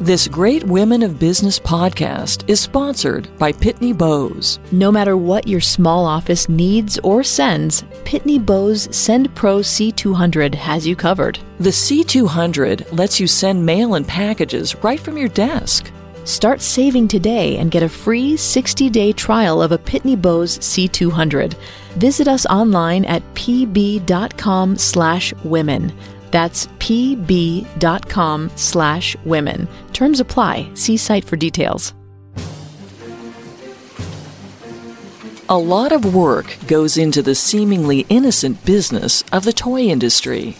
This Great Women of Business podcast is sponsored by Pitney Bowes. No matter what your small office needs or sends, Pitney Bowes Send Pro C200 has you covered. The C200 lets you send mail and packages right from your desk. Start saving today and get a free 60-day trial of a Pitney Bowes C200. Visit us online at pb.com slash women. That's pb.com slash women. Terms apply. See site for details. A lot of work goes into the seemingly innocent business of the toy industry.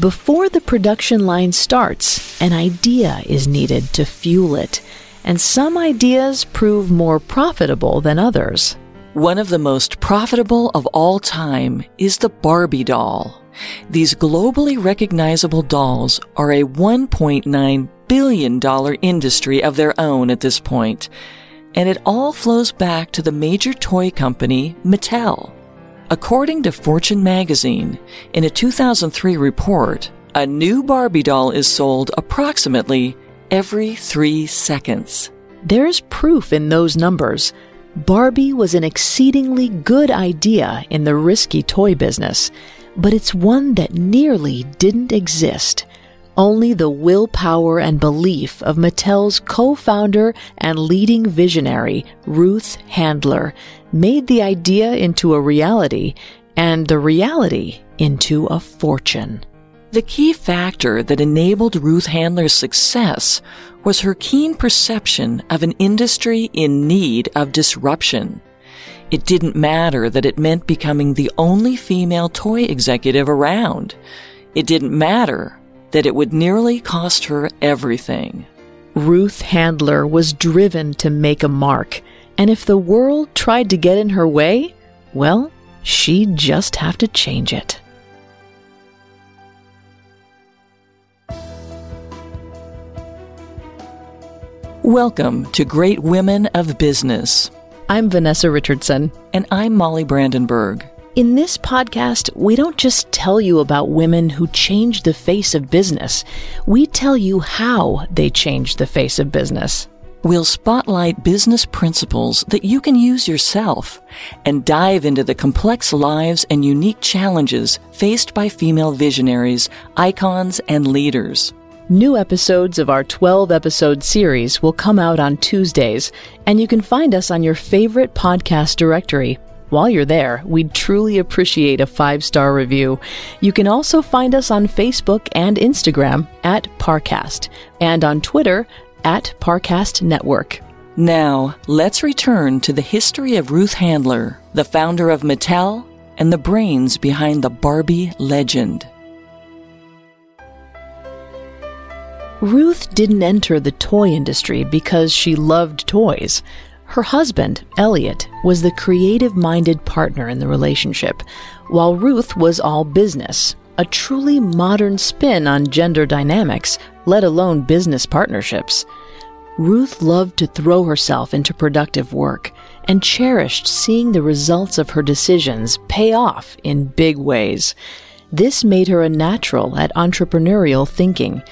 Before the production line starts, an idea is needed to fuel it, and some ideas prove more profitable than others. One of the most profitable of all time is the Barbie doll. These globally recognizable dolls are a $1.9 billion industry of their own at this point, and it all flows back to the major toy company, Mattel. According to Fortune magazine, in a 2003 report, a new Barbie doll is sold approximately every three seconds. There's proof in those numbers. Barbie was an exceedingly good idea in the risky toy business but it's one that nearly didn't exist. Only the willpower and belief of Mattel's co-founder and leading visionary, Ruth Handler, made the idea into a reality and the reality into a fortune. The key factor that enabled Ruth Handler's success was her keen perception of an industry in need of disruption. It didn't matter that it meant becoming the only female toy executive around. It didn't matter that it would nearly cost her everything. Ruth Handler was driven to make a mark, and if the world tried to get in her way, well, she'd just have to change it. Welcome to Great Women of Business. I'm Vanessa Richardson. And I'm Molly Brandenburg. In this podcast, we don't just tell you about women who changed the face of business, we tell you how they changed the face of business. We'll spotlight business principles that you can use yourself and dive into the complex lives and unique challenges faced by female visionaries, icons, and leaders. New episodes of our 12 episode series will come out on Tuesdays, and you can find us on your favorite podcast directory. While you're there, we'd truly appreciate a five star review. You can also find us on Facebook and Instagram at Parcast, and on Twitter at Parcast Network. Now, let's return to the history of Ruth Handler, the founder of Mattel and the brains behind the Barbie legend. Ruth didn't enter the toy industry because she loved toys. Her husband, Elliot, was the creative minded partner in the relationship, while Ruth was all business, a truly modern spin on gender dynamics, let alone business partnerships. Ruth loved to throw herself into productive work and cherished seeing the results of her decisions pay off in big ways. This made her a natural at entrepreneurial thinking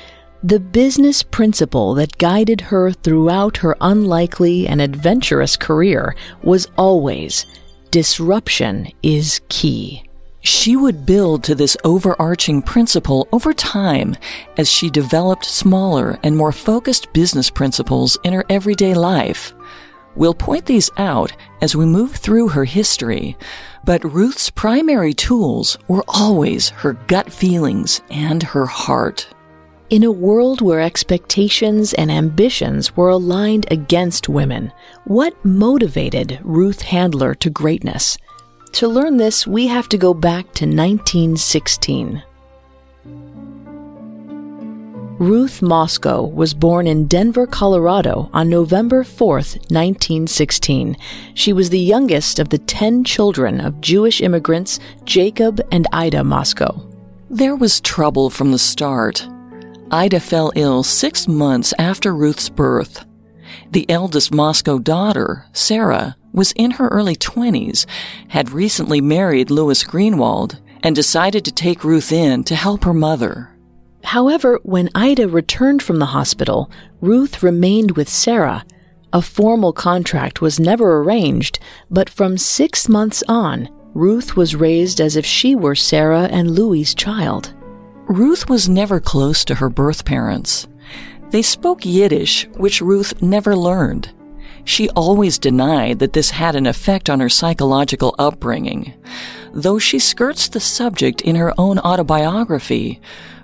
the business principle that guided her throughout her unlikely and adventurous career was always disruption is key. She would build to this overarching principle over time as she developed smaller and more focused business principles in her everyday life. We'll point these out as we move through her history, but Ruth's primary tools were always her gut feelings and her heart. In a world where expectations and ambitions were aligned against women, what motivated Ruth Handler to greatness? To learn this, we have to go back to 1916. Ruth Mosko was born in Denver, Colorado on November 4, 1916. She was the youngest of the 10 children of Jewish immigrants Jacob and Ida Mosko. There was trouble from the start. Ida fell ill six months after Ruth's birth. The eldest Mosko daughter, Sarah, was in her early 20s, had recently married Louis Greenwald, and decided to take Ruth in to help her mother. However, when Ida returned from the hospital, Ruth remained with Sarah. A formal contract was never arranged, but from six months on, Ruth was raised as if she were Sarah and Louie's child. Ruth was never close to her birth parents. They spoke Yiddish, which Ruth never learned. She always denied that this had an effect on her psychological upbringing. Though she skirts the subject in her own autobiography,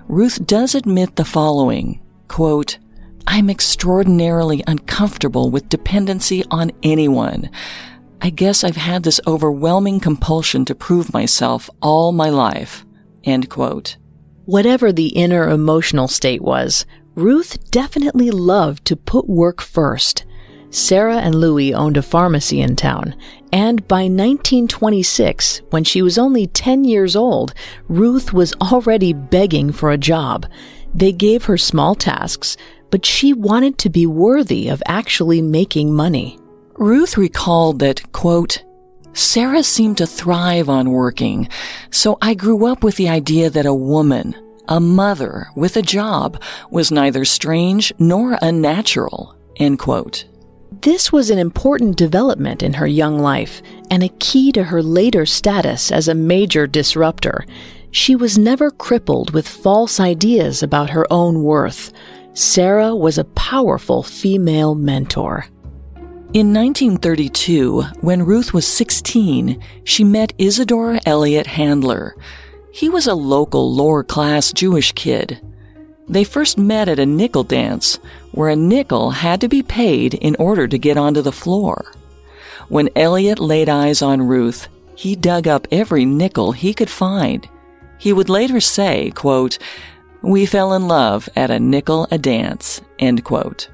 Ruth does admit the following quote, I'm extraordinarily uncomfortable with dependency on anyone. I guess I've had this overwhelming compulsion to prove myself all my life. End quote. Whatever the inner emotional state was, Ruth definitely loved to put work first. Sarah and Louie owned a pharmacy in town, and by 1926, when she was only 10 years old, Ruth was already begging for a job. They gave her small tasks, but she wanted to be worthy of actually making money. Ruth recalled that, quote, Sarah seemed to thrive on working, so I grew up with the idea that a woman, a mother with a job, was neither strange nor unnatural, end quote. This was an important development in her young life and a key to her later status as a major disruptor. She was never crippled with false ideas about her own worth. Sarah was a powerful female mentor. In 1932, when Ruth was 16, she met Isidore Elliott Handler. He was a local lower class Jewish kid. They first met at a nickel dance, where a nickel had to be paid in order to get onto the floor. When Elliott laid eyes on Ruth, he dug up every nickel he could find. He would later say, quote, We fell in love at a nickel a dance, end quote.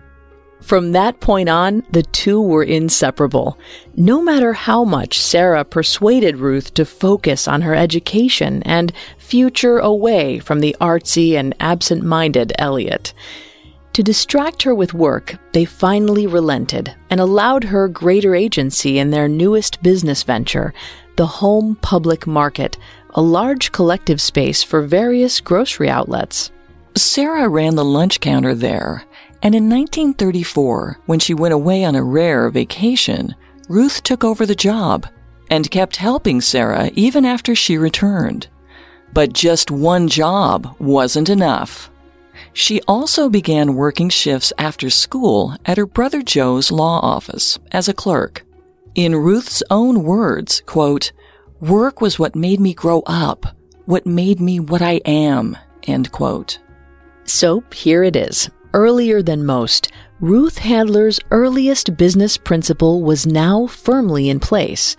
From that point on, the two were inseparable. No matter how much Sarah persuaded Ruth to focus on her education and future away from the artsy and absent minded Elliot. To distract her with work, they finally relented and allowed her greater agency in their newest business venture, the Home Public Market, a large collective space for various grocery outlets. Sarah ran the lunch counter there, and in 1934, when she went away on a rare vacation, Ruth took over the job and kept helping Sarah even after she returned. But just one job wasn't enough. She also began working shifts after school at her brother Joe's law office as a clerk. In Ruth's own words, quote, work was what made me grow up, what made me what I am, end quote. So here it is. Earlier than most, Ruth Handler's earliest business principle was now firmly in place.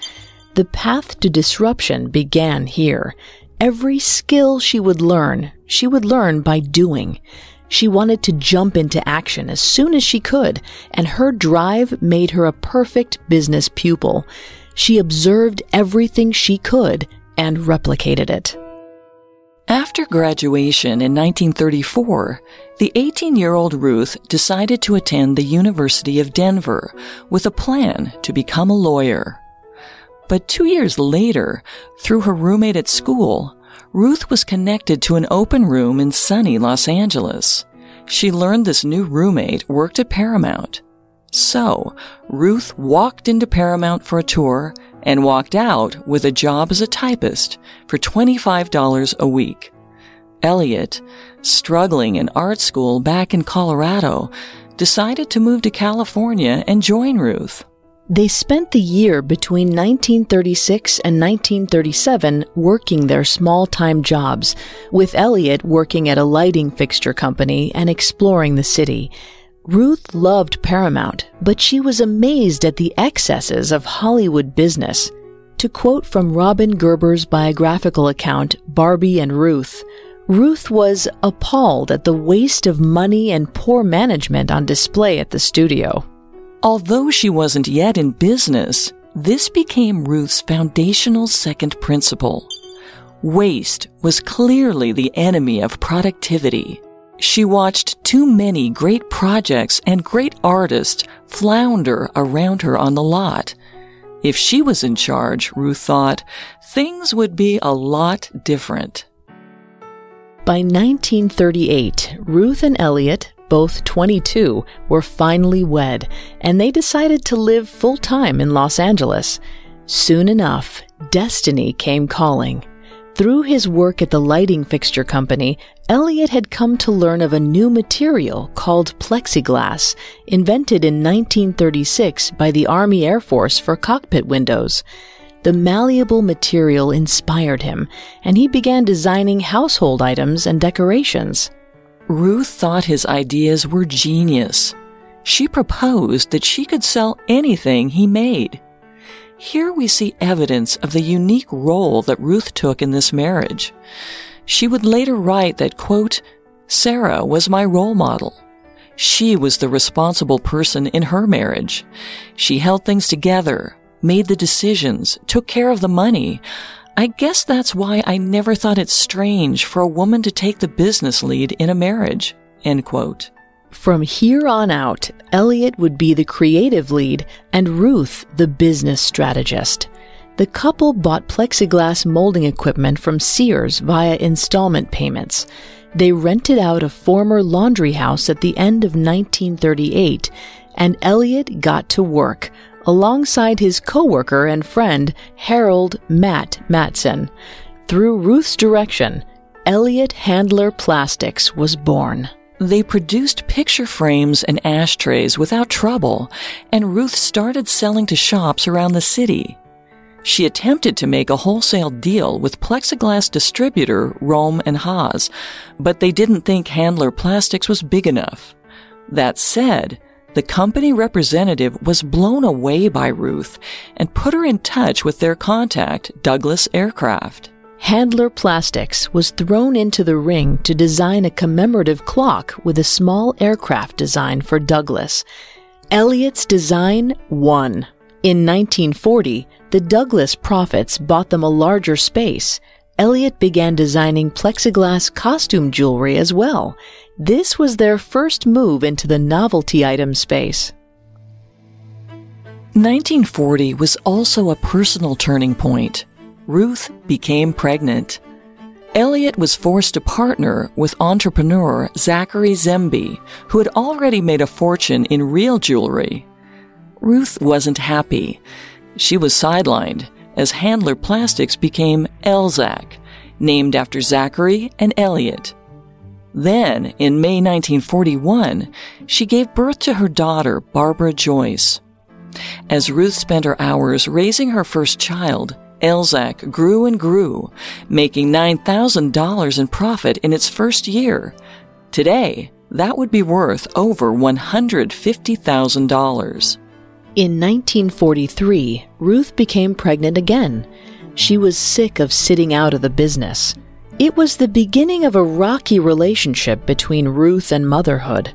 The path to disruption began here. Every skill she would learn, she would learn by doing. She wanted to jump into action as soon as she could, and her drive made her a perfect business pupil. She observed everything she could and replicated it. After graduation in 1934, the 18 year old Ruth decided to attend the University of Denver with a plan to become a lawyer. But two years later, through her roommate at school, Ruth was connected to an open room in sunny Los Angeles. She learned this new roommate worked at Paramount. So, Ruth walked into Paramount for a tour and walked out with a job as a typist for $25 a week. Elliott, struggling in art school back in Colorado, decided to move to California and join Ruth. They spent the year between 1936 and 1937 working their small time jobs, with Elliott working at a lighting fixture company and exploring the city. Ruth loved Paramount, but she was amazed at the excesses of Hollywood business. To quote from Robin Gerber's biographical account, Barbie and Ruth, Ruth was appalled at the waste of money and poor management on display at the studio. Although she wasn't yet in business, this became Ruth's foundational second principle. Waste was clearly the enemy of productivity. She watched too many great projects and great artists flounder around her on the lot. If she was in charge, Ruth thought, things would be a lot different. By 1938, Ruth and Elliot, both 22, were finally wed, and they decided to live full time in Los Angeles. Soon enough, destiny came calling. Through his work at the lighting fixture company, Elliot had come to learn of a new material called plexiglass, invented in 1936 by the Army Air Force for cockpit windows. The malleable material inspired him, and he began designing household items and decorations. Ruth thought his ideas were genius. She proposed that she could sell anything he made. Here we see evidence of the unique role that Ruth took in this marriage. She would later write that, quote, Sarah was my role model. She was the responsible person in her marriage. She held things together, made the decisions, took care of the money. I guess that's why I never thought it strange for a woman to take the business lead in a marriage. End quote. From here on out, Elliot would be the creative lead and Ruth the business strategist. The couple bought plexiglass molding equipment from Sears via installment payments. They rented out a former laundry house at the end of 1938, and Elliot got to work alongside his coworker and friend Harold Matt Matson. Through Ruth's direction, Elliot Handler Plastics was born. They produced picture frames and ashtrays without trouble, and Ruth started selling to shops around the city. She attempted to make a wholesale deal with plexiglass distributor Rohm and Haas, but they didn't think Handler Plastics was big enough. That said, the company representative was blown away by Ruth and put her in touch with their contact, Douglas Aircraft. Handler Plastics was thrown into the ring to design a commemorative clock with a small aircraft design for Douglas. Elliott's design won. In 1940, the Douglas profits bought them a larger space. Elliot began designing plexiglass costume jewelry as well. This was their first move into the novelty item space. 1940 was also a personal turning point. Ruth became pregnant. Elliot was forced to partner with entrepreneur Zachary Zemby, who had already made a fortune in real jewelry. Ruth wasn't happy. She was sidelined as Handler Plastics became Elzac, named after Zachary and Elliot. Then, in May 1941, she gave birth to her daughter, Barbara Joyce. As Ruth spent her hours raising her first child, Elzac grew and grew, making $9,000 in profit in its first year. Today, that would be worth over $150,000. In 1943, Ruth became pregnant again. She was sick of sitting out of the business. It was the beginning of a rocky relationship between Ruth and motherhood.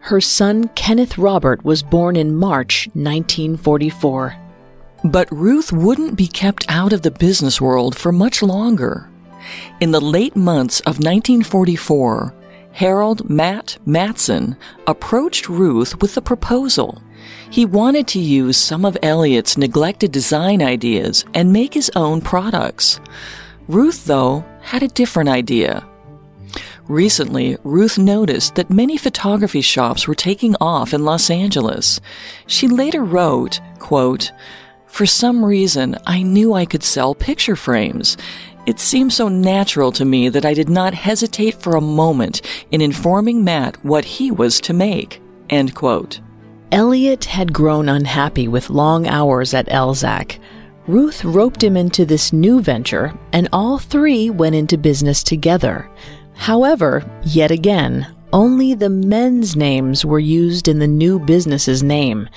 Her son, Kenneth Robert, was born in March 1944. But Ruth wouldn't be kept out of the business world for much longer. In the late months of 1944, Harold Matt Matson approached Ruth with a proposal. He wanted to use some of Elliot's neglected design ideas and make his own products. Ruth, though, had a different idea. Recently, Ruth noticed that many photography shops were taking off in Los Angeles. She later wrote, quote, for some reason, I knew I could sell picture frames. It seemed so natural to me that I did not hesitate for a moment in informing Matt what he was to make. End quote. Elliot had grown unhappy with long hours at Elzac. Ruth roped him into this new venture, and all three went into business together. However, yet again, only the men's names were used in the new business's name.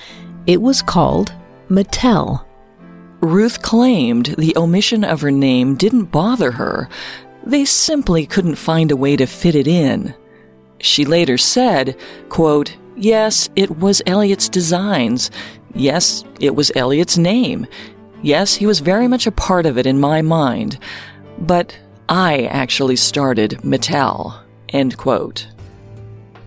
It was called Mattel. Ruth claimed the omission of her name didn't bother her. They simply couldn't find a way to fit it in. She later said, quote, Yes, it was Elliot's designs. Yes, it was Elliot's name. Yes, he was very much a part of it in my mind. But I actually started Mattel. End quote.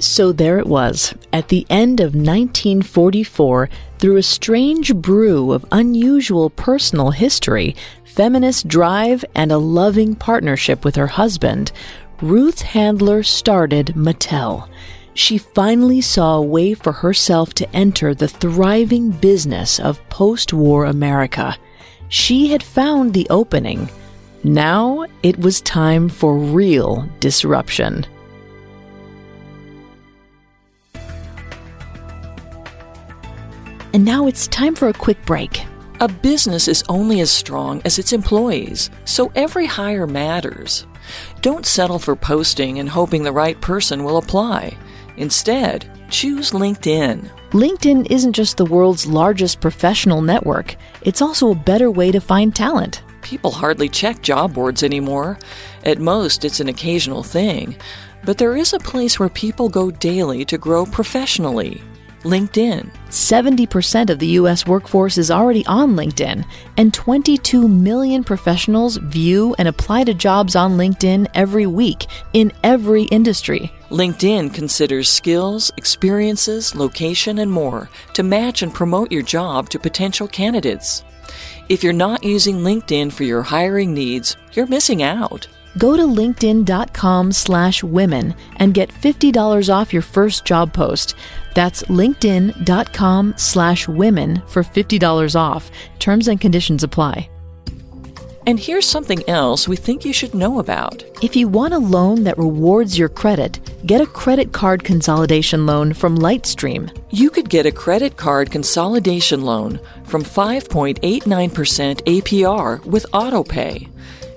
So there it was, at the end of 1944, through a strange brew of unusual personal history, feminist drive, and a loving partnership with her husband, Ruth Handler started Mattel. She finally saw a way for herself to enter the thriving business of post war America. She had found the opening. Now it was time for real disruption. And now it's time for a quick break. A business is only as strong as its employees, so every hire matters. Don't settle for posting and hoping the right person will apply. Instead, choose LinkedIn. LinkedIn isn't just the world's largest professional network, it's also a better way to find talent. People hardly check job boards anymore. At most, it's an occasional thing. But there is a place where people go daily to grow professionally. LinkedIn. 70% of the U.S. workforce is already on LinkedIn, and 22 million professionals view and apply to jobs on LinkedIn every week in every industry. LinkedIn considers skills, experiences, location, and more to match and promote your job to potential candidates. If you're not using LinkedIn for your hiring needs, you're missing out. Go to linkedin.com slash women and get $50 off your first job post. That's linkedin.com slash women for $50 off. Terms and conditions apply. And here's something else we think you should know about. If you want a loan that rewards your credit, get a credit card consolidation loan from Lightstream. You could get a credit card consolidation loan from 5.89% APR with AutoPay.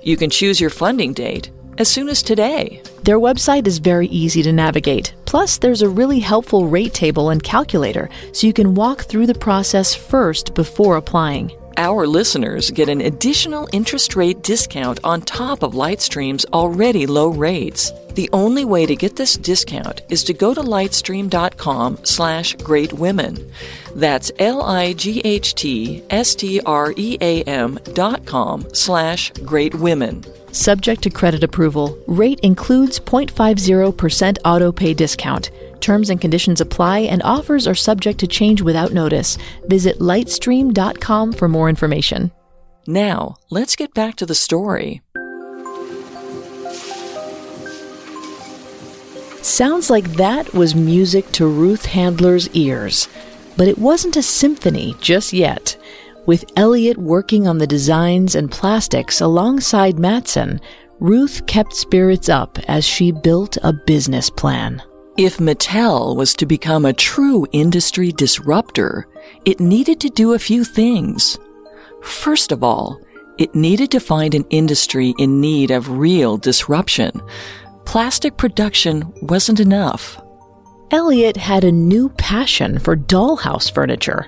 You can choose your funding date as soon as today. Their website is very easy to navigate. Plus, there's a really helpful rate table and calculator so you can walk through the process first before applying. Our listeners get an additional interest rate discount on top of Lightstream's already low rates. The only way to get this discount is to go to lightstream.com slash greatwomen. That's L-I-G-H-T-S-T-R-E-A-M dot com slash greatwomen. Subject to credit approval. Rate includes 0.50% auto pay discount. Terms and conditions apply and offers are subject to change without notice. Visit lightstream.com for more information. Now, let's get back to the story. Sounds like that was music to Ruth Handler's ears. But it wasn't a symphony just yet. With Elliot working on the designs and plastics alongside Matson, Ruth kept spirits up as she built a business plan. If Mattel was to become a true industry disruptor, it needed to do a few things. First of all, it needed to find an industry in need of real disruption. Plastic production wasn't enough. Elliot had a new passion for dollhouse furniture.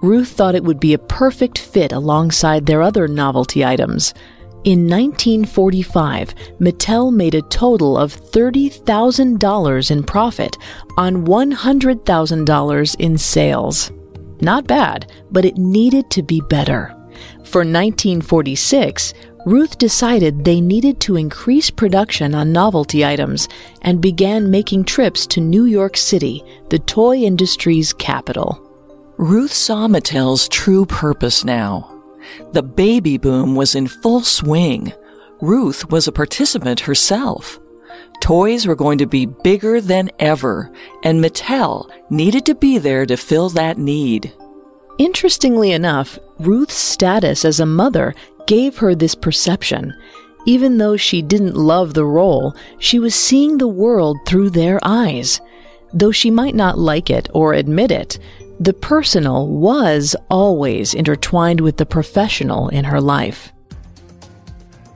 Ruth thought it would be a perfect fit alongside their other novelty items. In 1945, Mattel made a total of $30,000 in profit on $100,000 in sales. Not bad, but it needed to be better. For 1946, Ruth decided they needed to increase production on novelty items and began making trips to New York City, the toy industry's capital. Ruth saw Mattel's true purpose now. The baby boom was in full swing. Ruth was a participant herself. Toys were going to be bigger than ever, and Mattel needed to be there to fill that need. Interestingly enough, Ruth's status as a mother gave her this perception. Even though she didn't love the role, she was seeing the world through their eyes. Though she might not like it or admit it, the personal was always intertwined with the professional in her life.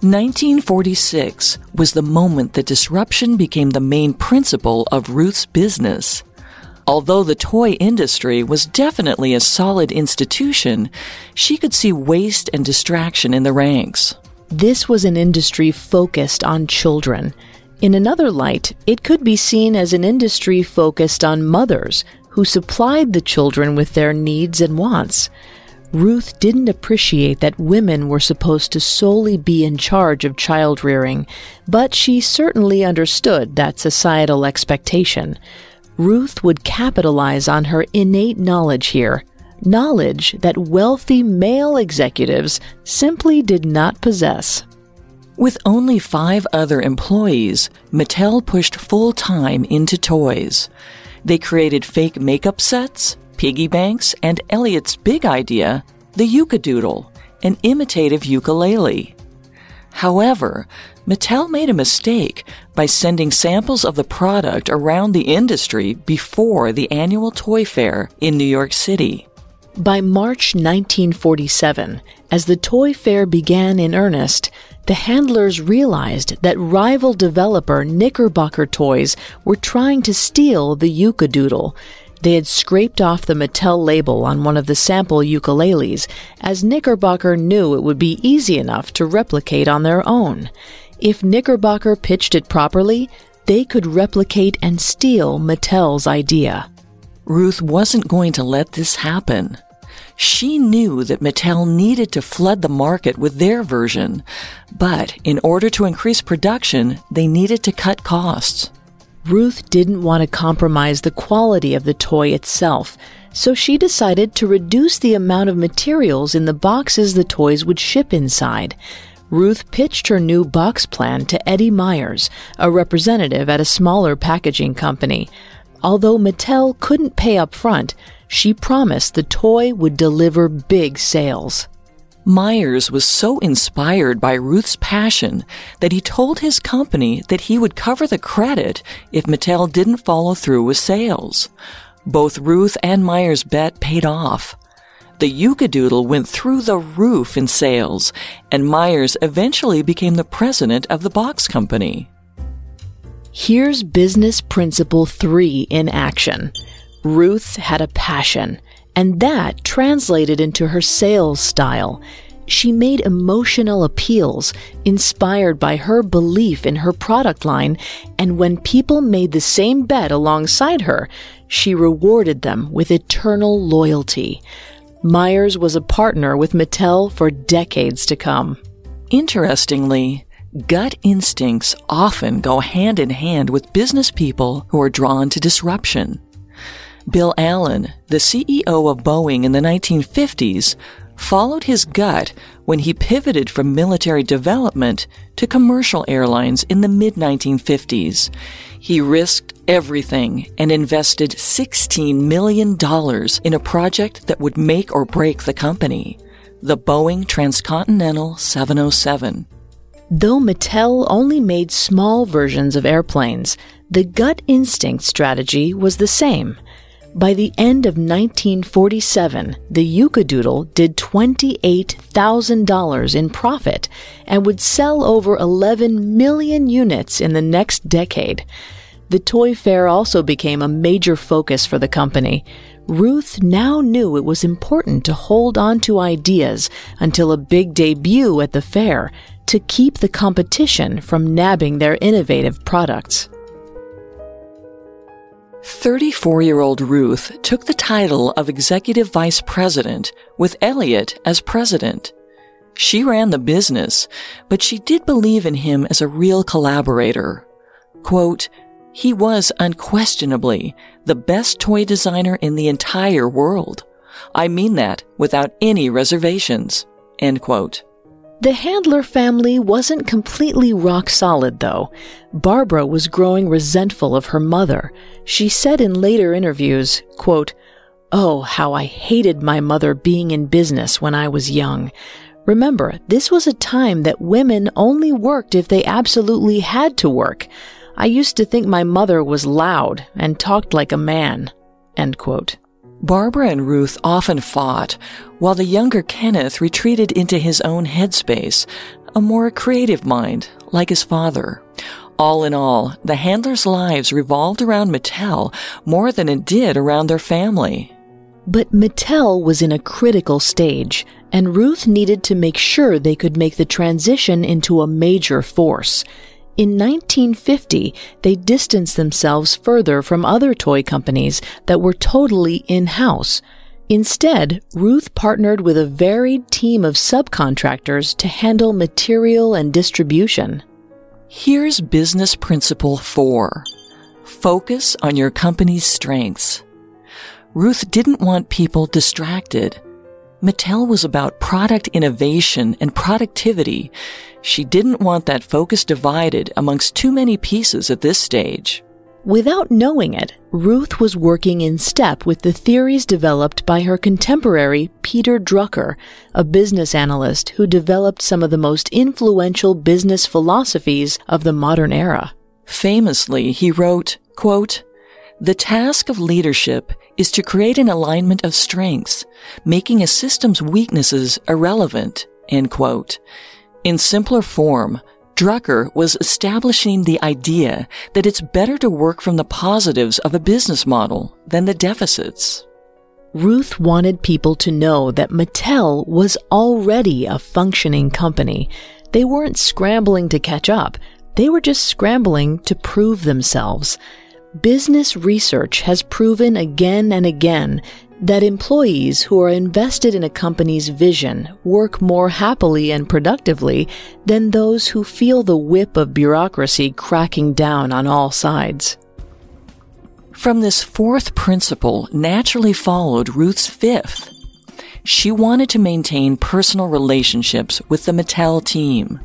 1946 was the moment that disruption became the main principle of Ruth's business. Although the toy industry was definitely a solid institution, she could see waste and distraction in the ranks. This was an industry focused on children. In another light, it could be seen as an industry focused on mothers who supplied the children with their needs and wants. Ruth didn't appreciate that women were supposed to solely be in charge of child rearing, but she certainly understood that societal expectation. Ruth would capitalize on her innate knowledge here, knowledge that wealthy male executives simply did not possess. With only five other employees, Mattel pushed full time into toys. They created fake makeup sets, piggy banks, and Elliot's big idea, the Uke-A-Doodle, an imitative ukulele. However, Mattel made a mistake by sending samples of the product around the industry before the annual toy fair in New York City. By March 1947, as the toy fair began in earnest, the handlers realized that rival developer Knickerbocker Toys were trying to steal the Uke-A-Doodle. They had scraped off the Mattel label on one of the sample ukuleles, as Knickerbocker knew it would be easy enough to replicate on their own. If Knickerbocker pitched it properly, they could replicate and steal Mattel's idea. Ruth wasn't going to let this happen. She knew that Mattel needed to flood the market with their version, but in order to increase production, they needed to cut costs. Ruth didn't want to compromise the quality of the toy itself, so she decided to reduce the amount of materials in the boxes the toys would ship inside. Ruth pitched her new box plan to Eddie Myers, a representative at a smaller packaging company. Although Mattel couldn't pay up front, she promised the toy would deliver big sales. Myers was so inspired by Ruth's passion that he told his company that he would cover the credit if Mattel didn't follow through with sales. Both Ruth and Myers' bet paid off. The Uke-A-Doodle went through the roof in sales, and Myers eventually became the president of the box company. Here's business principle three in action. Ruth had a passion, and that translated into her sales style. She made emotional appeals inspired by her belief in her product line, and when people made the same bet alongside her, she rewarded them with eternal loyalty. Myers was a partner with Mattel for decades to come. Interestingly, gut instincts often go hand in hand with business people who are drawn to disruption. Bill Allen, the CEO of Boeing in the 1950s, followed his gut when he pivoted from military development to commercial airlines in the mid 1950s. He risked everything and invested $16 million in a project that would make or break the company the Boeing Transcontinental 707. Though Mattel only made small versions of airplanes, the gut instinct strategy was the same. By the end of 1947, the Uke-A-Doodle did $28,000 in profit and would sell over 11 million units in the next decade. The toy fair also became a major focus for the company. Ruth now knew it was important to hold on to ideas until a big debut at the fair to keep the competition from nabbing their innovative products. 34 year old Ruth took the title of Executive Vice President with Elliot as President. She ran the business, but she did believe in him as a real collaborator. Quote, he was unquestionably the best toy designer in the entire world. I mean that without any reservations. End quote. The Handler family wasn't completely rock solid, though. Barbara was growing resentful of her mother. She said in later interviews, quote, Oh, how I hated my mother being in business when I was young. Remember, this was a time that women only worked if they absolutely had to work. I used to think my mother was loud and talked like a man. End quote. Barbara and Ruth often fought, while the younger Kenneth retreated into his own headspace, a more creative mind, like his father. All in all, the handlers' lives revolved around Mattel more than it did around their family. But Mattel was in a critical stage, and Ruth needed to make sure they could make the transition into a major force. In 1950, they distanced themselves further from other toy companies that were totally in-house. Instead, Ruth partnered with a varied team of subcontractors to handle material and distribution. Here's business principle four. Focus on your company's strengths. Ruth didn't want people distracted. Mattel was about product innovation and productivity. She didn't want that focus divided amongst too many pieces at this stage. Without knowing it, Ruth was working in step with the theories developed by her contemporary Peter Drucker, a business analyst who developed some of the most influential business philosophies of the modern era. Famously, he wrote, quote, The task of leadership is to create an alignment of strengths, making a system's weaknesses irrelevant, end quote. In simpler form, Drucker was establishing the idea that it's better to work from the positives of a business model than the deficits. Ruth wanted people to know that Mattel was already a functioning company. They weren't scrambling to catch up. They were just scrambling to prove themselves. Business research has proven again and again that employees who are invested in a company's vision work more happily and productively than those who feel the whip of bureaucracy cracking down on all sides. From this fourth principle naturally followed Ruth's fifth. She wanted to maintain personal relationships with the Mattel team.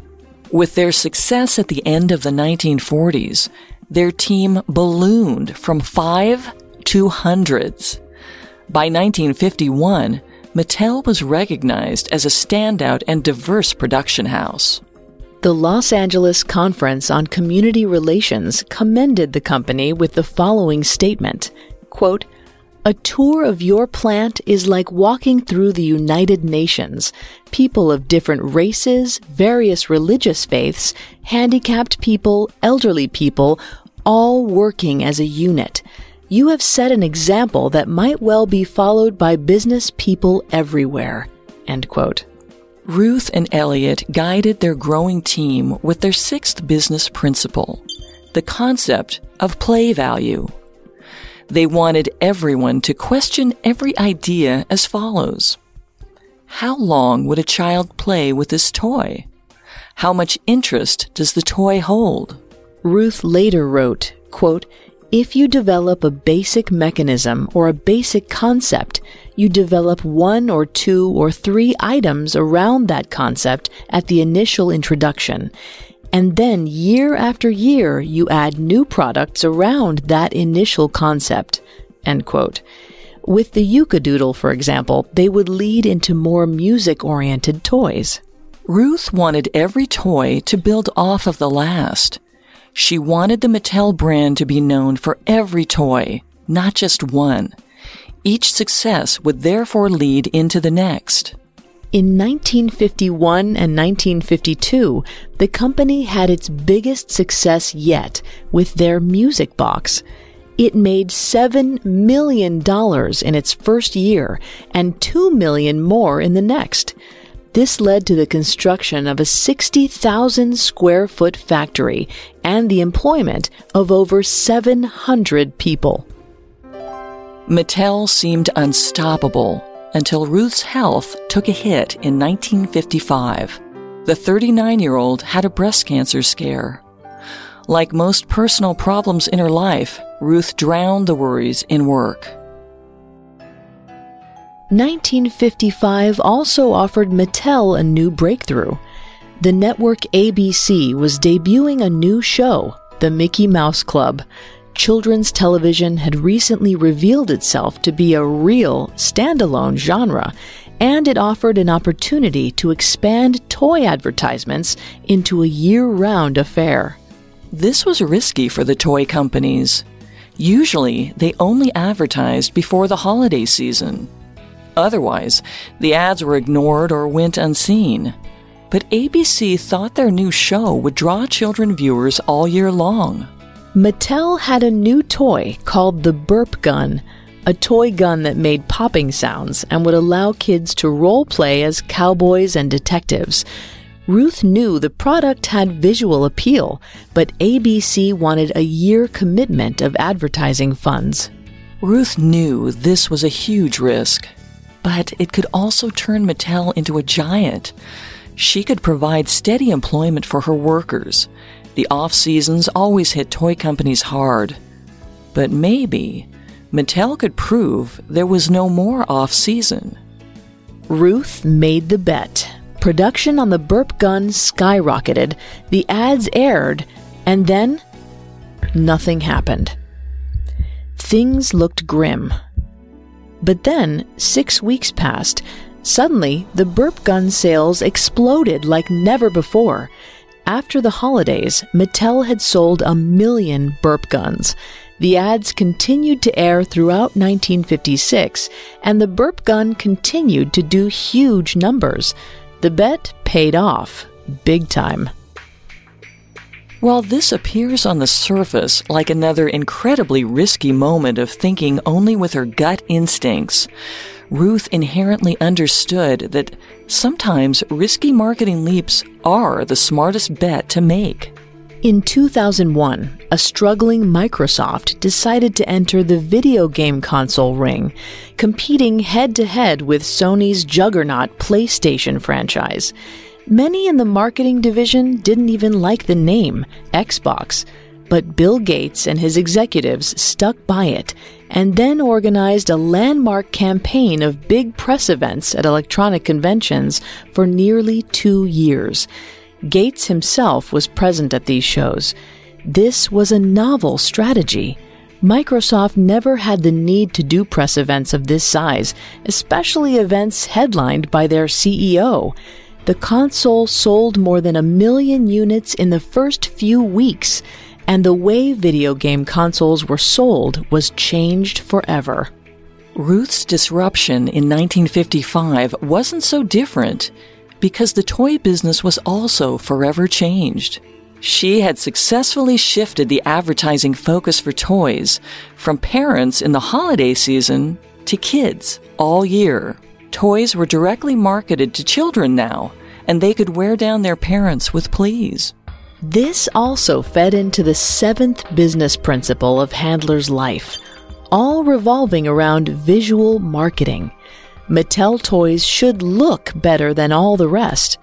With their success at the end of the 1940s, their team ballooned from five to hundreds. By 1951, Mattel was recognized as a standout and diverse production house. The Los Angeles Conference on Community Relations commended the company with the following statement quote, A tour of your plant is like walking through the United Nations. People of different races, various religious faiths, handicapped people, elderly people, all working as a unit you have set an example that might well be followed by business people everywhere. End quote. Ruth and Elliot guided their growing team with their sixth business principle, the concept of play value. They wanted everyone to question every idea as follows. How long would a child play with this toy? How much interest does the toy hold? Ruth later wrote, quote, if you develop a basic mechanism or a basic concept, you develop one or two or three items around that concept at the initial introduction. And then year after year, you add new products around that initial concept. End quote. With the Uke-A-Doodle, for example, they would lead into more music oriented toys. Ruth wanted every toy to build off of the last. She wanted the Mattel brand to be known for every toy, not just one. Each success would therefore lead into the next. In 1951 and 1952, the company had its biggest success yet with their music box. It made $7 million in its first year and 2 million more in the next. This led to the construction of a 60,000 square foot factory and the employment of over 700 people. Mattel seemed unstoppable until Ruth's health took a hit in 1955. The 39 year old had a breast cancer scare. Like most personal problems in her life, Ruth drowned the worries in work. 1955 also offered Mattel a new breakthrough. The network ABC was debuting a new show, The Mickey Mouse Club. Children's television had recently revealed itself to be a real, standalone genre, and it offered an opportunity to expand toy advertisements into a year round affair. This was risky for the toy companies. Usually, they only advertised before the holiday season. Otherwise, the ads were ignored or went unseen. But ABC thought their new show would draw children viewers all year long. Mattel had a new toy called the Burp Gun, a toy gun that made popping sounds and would allow kids to role play as cowboys and detectives. Ruth knew the product had visual appeal, but ABC wanted a year commitment of advertising funds. Ruth knew this was a huge risk, but it could also turn Mattel into a giant. She could provide steady employment for her workers. The off seasons always hit toy companies hard. But maybe Mattel could prove there was no more off season. Ruth made the bet. Production on the burp gun skyrocketed, the ads aired, and then nothing happened. Things looked grim. But then, six weeks passed. Suddenly, the burp gun sales exploded like never before. After the holidays, Mattel had sold a million burp guns. The ads continued to air throughout 1956, and the burp gun continued to do huge numbers. The bet paid off, big time. While this appears on the surface like another incredibly risky moment of thinking only with her gut instincts, Ruth inherently understood that sometimes risky marketing leaps are the smartest bet to make. In 2001, a struggling Microsoft decided to enter the video game console ring, competing head to head with Sony's juggernaut PlayStation franchise. Many in the marketing division didn't even like the name, Xbox, but Bill Gates and his executives stuck by it and then organized a landmark campaign of big press events at electronic conventions for nearly two years. Gates himself was present at these shows. This was a novel strategy. Microsoft never had the need to do press events of this size, especially events headlined by their CEO. The console sold more than a million units in the first few weeks and the way video game consoles were sold was changed forever. Ruth's disruption in 1955 wasn't so different because the toy business was also forever changed. She had successfully shifted the advertising focus for toys from parents in the holiday season to kids all year. Toys were directly marketed to children now, and they could wear down their parents with pleas. This also fed into the seventh business principle of Handler's life, all revolving around visual marketing. Mattel toys should look better than all the rest.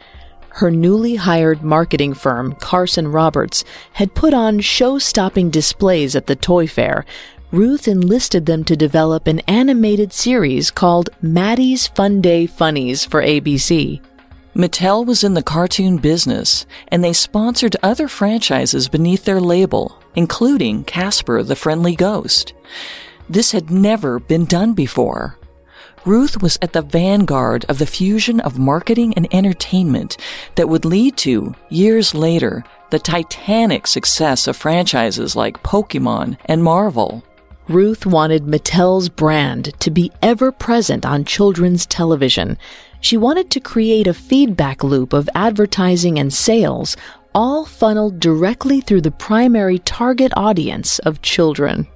Her newly hired marketing firm, Carson Roberts, had put on show stopping displays at the toy fair. Ruth enlisted them to develop an animated series called Matty's Fun Day Funnies for ABC. Mattel was in the cartoon business, and they sponsored other franchises beneath their label, including Casper the Friendly Ghost. This had never been done before. Ruth was at the vanguard of the fusion of marketing and entertainment that would lead to, years later, the titanic success of franchises like Pokemon and Marvel. Ruth wanted Mattel's brand to be ever present on children's television, she wanted to create a feedback loop of advertising and sales, all funneled directly through the primary target audience of children.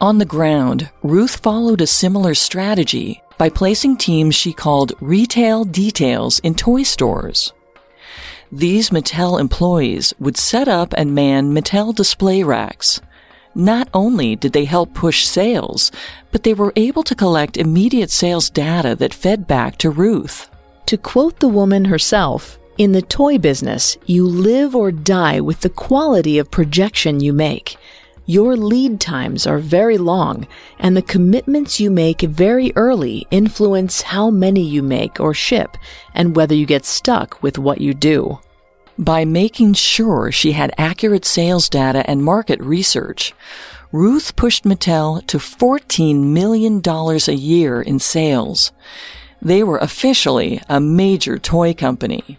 On the ground, Ruth followed a similar strategy by placing teams she called retail details in toy stores. These Mattel employees would set up and man Mattel display racks, not only did they help push sales, but they were able to collect immediate sales data that fed back to Ruth. To quote the woman herself, in the toy business, you live or die with the quality of projection you make. Your lead times are very long, and the commitments you make very early influence how many you make or ship and whether you get stuck with what you do by making sure she had accurate sales data and market research. Ruth pushed Mattel to $14 million a year in sales. They were officially a major toy company.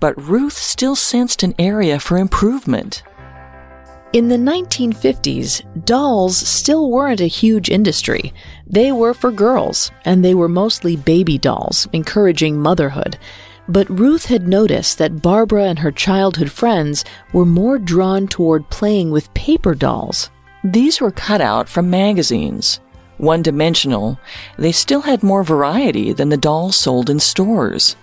But Ruth still sensed an area for improvement. In the 1950s, dolls still weren't a huge industry. They were for girls, and they were mostly baby dolls, encouraging motherhood. But Ruth had noticed that Barbara and her childhood friends were more drawn toward playing with paper dolls. These were cut out from magazines. One dimensional, they still had more variety than the dolls sold in stores.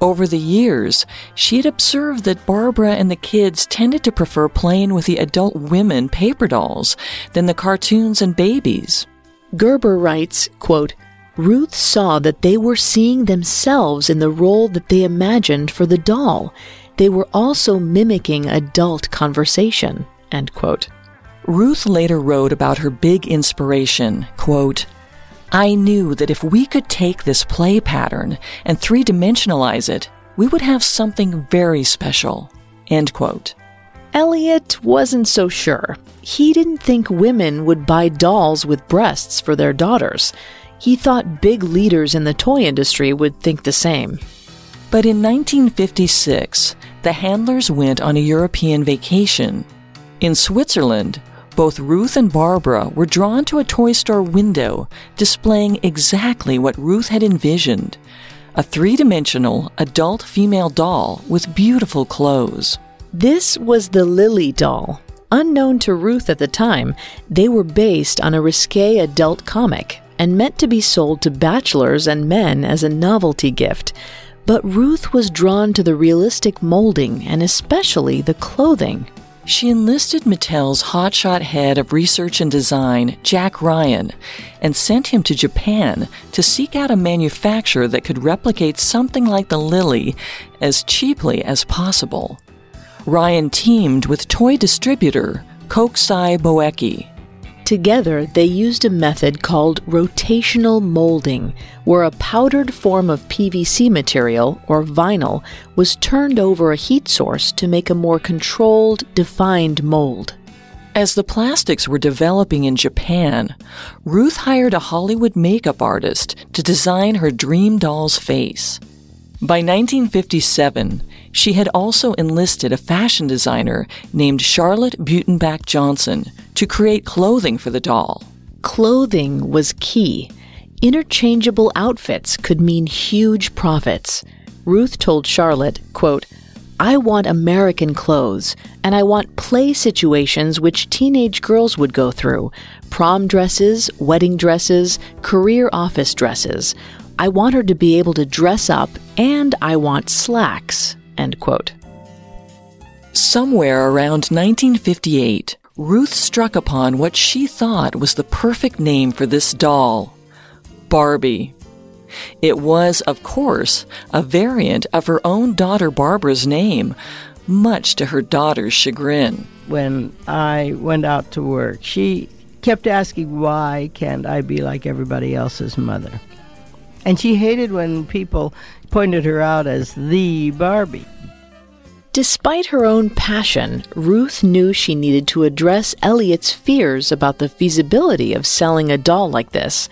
Over the years, she had observed that Barbara and the kids tended to prefer playing with the adult women paper dolls than the cartoons and babies. Gerber writes, quote, Ruth saw that they were seeing themselves in the role that they imagined for the doll. They were also mimicking adult conversation. End quote. Ruth later wrote about her big inspiration, quote, I knew that if we could take this play pattern and three dimensionalize it, we would have something very special. End quote. Elliot wasn't so sure. He didn't think women would buy dolls with breasts for their daughters. He thought big leaders in the toy industry would think the same. But in 1956, the handlers went on a European vacation. In Switzerland, both Ruth and Barbara were drawn to a toy store window displaying exactly what Ruth had envisioned a three dimensional adult female doll with beautiful clothes. This was the Lilli doll. Unknown to Ruth at the time, they were based on a risque adult comic and meant to be sold to bachelors and men as a novelty gift. But Ruth was drawn to the realistic molding and especially the clothing. She enlisted Mattel's hotshot head of research and design, Jack Ryan, and sent him to Japan to seek out a manufacturer that could replicate something like the Lilli as cheaply as possible. Ryan teamed with toy distributor Kokusai Boeki Together, they used a method called rotational molding, where a powdered form of PVC material, or vinyl, was turned over a heat source to make a more controlled, defined mold. As the plastics were developing in Japan, Ruth hired a Hollywood makeup artist to design her dream doll's face. By 1957, she had also enlisted a fashion designer named Charlotte Butenbach Johnson to create clothing for the doll. Clothing was key. Interchangeable outfits could mean huge profits. Ruth told Charlotte, quote, I want American clothes, and I want play situations which teenage girls would go through prom dresses, wedding dresses, career office dresses. I want her to be able to dress up, and I want slacks. End quote. Somewhere around 1958, Ruth struck upon what she thought was the perfect name for this doll Barbie. It was, of course, a variant of her own daughter Barbara's name, much to her daughter's chagrin. When I went out to work, she kept asking, Why can't I be like everybody else's mother? And she hated when people pointed her out as the Barbie. Despite her own passion, Ruth knew she needed to address Elliot's fears about the feasibility of selling a doll like this.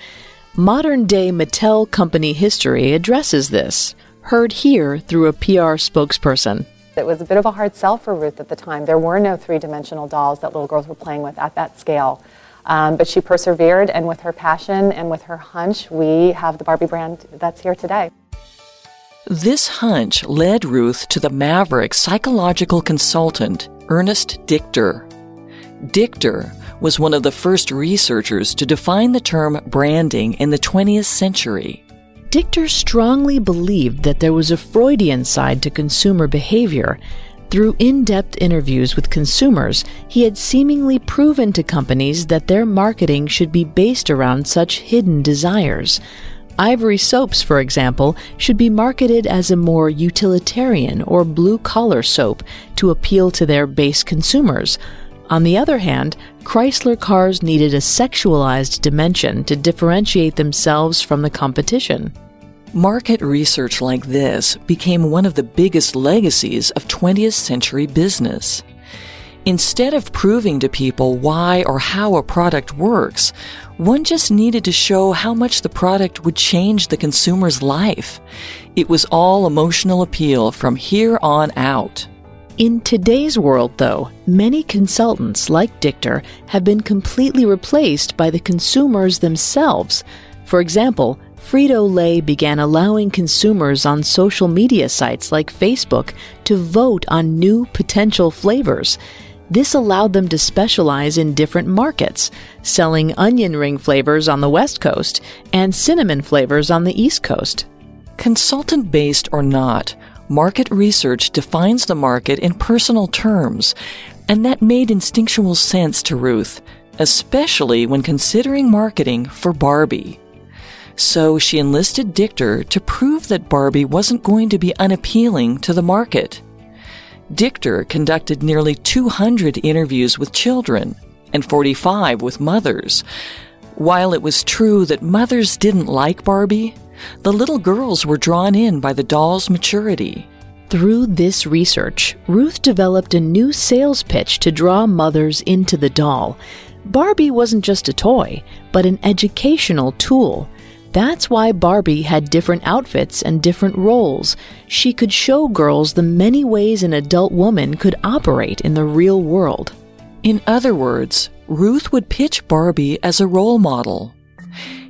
Modern day Mattel company history addresses this, heard here through a PR spokesperson. It was a bit of a hard sell for Ruth at the time. There were no three dimensional dolls that little girls were playing with at that scale. Um, but she persevered, and with her passion and with her hunch, we have the Barbie brand that's here today. This hunch led Ruth to the maverick psychological consultant, Ernest Dichter. Dichter was one of the first researchers to define the term branding in the 20th century. Dichter strongly believed that there was a Freudian side to consumer behavior. Through in depth interviews with consumers, he had seemingly proven to companies that their marketing should be based around such hidden desires. Ivory soaps, for example, should be marketed as a more utilitarian or blue collar soap to appeal to their base consumers. On the other hand, Chrysler cars needed a sexualized dimension to differentiate themselves from the competition. Market research like this became one of the biggest legacies of 20th century business. Instead of proving to people why or how a product works, one just needed to show how much the product would change the consumer's life. It was all emotional appeal from here on out. In today's world, though, many consultants like Dichter have been completely replaced by the consumers themselves. For example, Frito Lay began allowing consumers on social media sites like Facebook to vote on new potential flavors. This allowed them to specialize in different markets, selling onion ring flavors on the West Coast and cinnamon flavors on the East Coast. Consultant based or not, market research defines the market in personal terms, and that made instinctual sense to Ruth, especially when considering marketing for Barbie. So she enlisted Dichter to prove that Barbie wasn't going to be unappealing to the market. Dichter conducted nearly 200 interviews with children and 45 with mothers. While it was true that mothers didn't like Barbie, the little girls were drawn in by the doll's maturity. Through this research, Ruth developed a new sales pitch to draw mothers into the doll. Barbie wasn't just a toy, but an educational tool. That's why Barbie had different outfits and different roles. She could show girls the many ways an adult woman could operate in the real world. In other words, Ruth would pitch Barbie as a role model.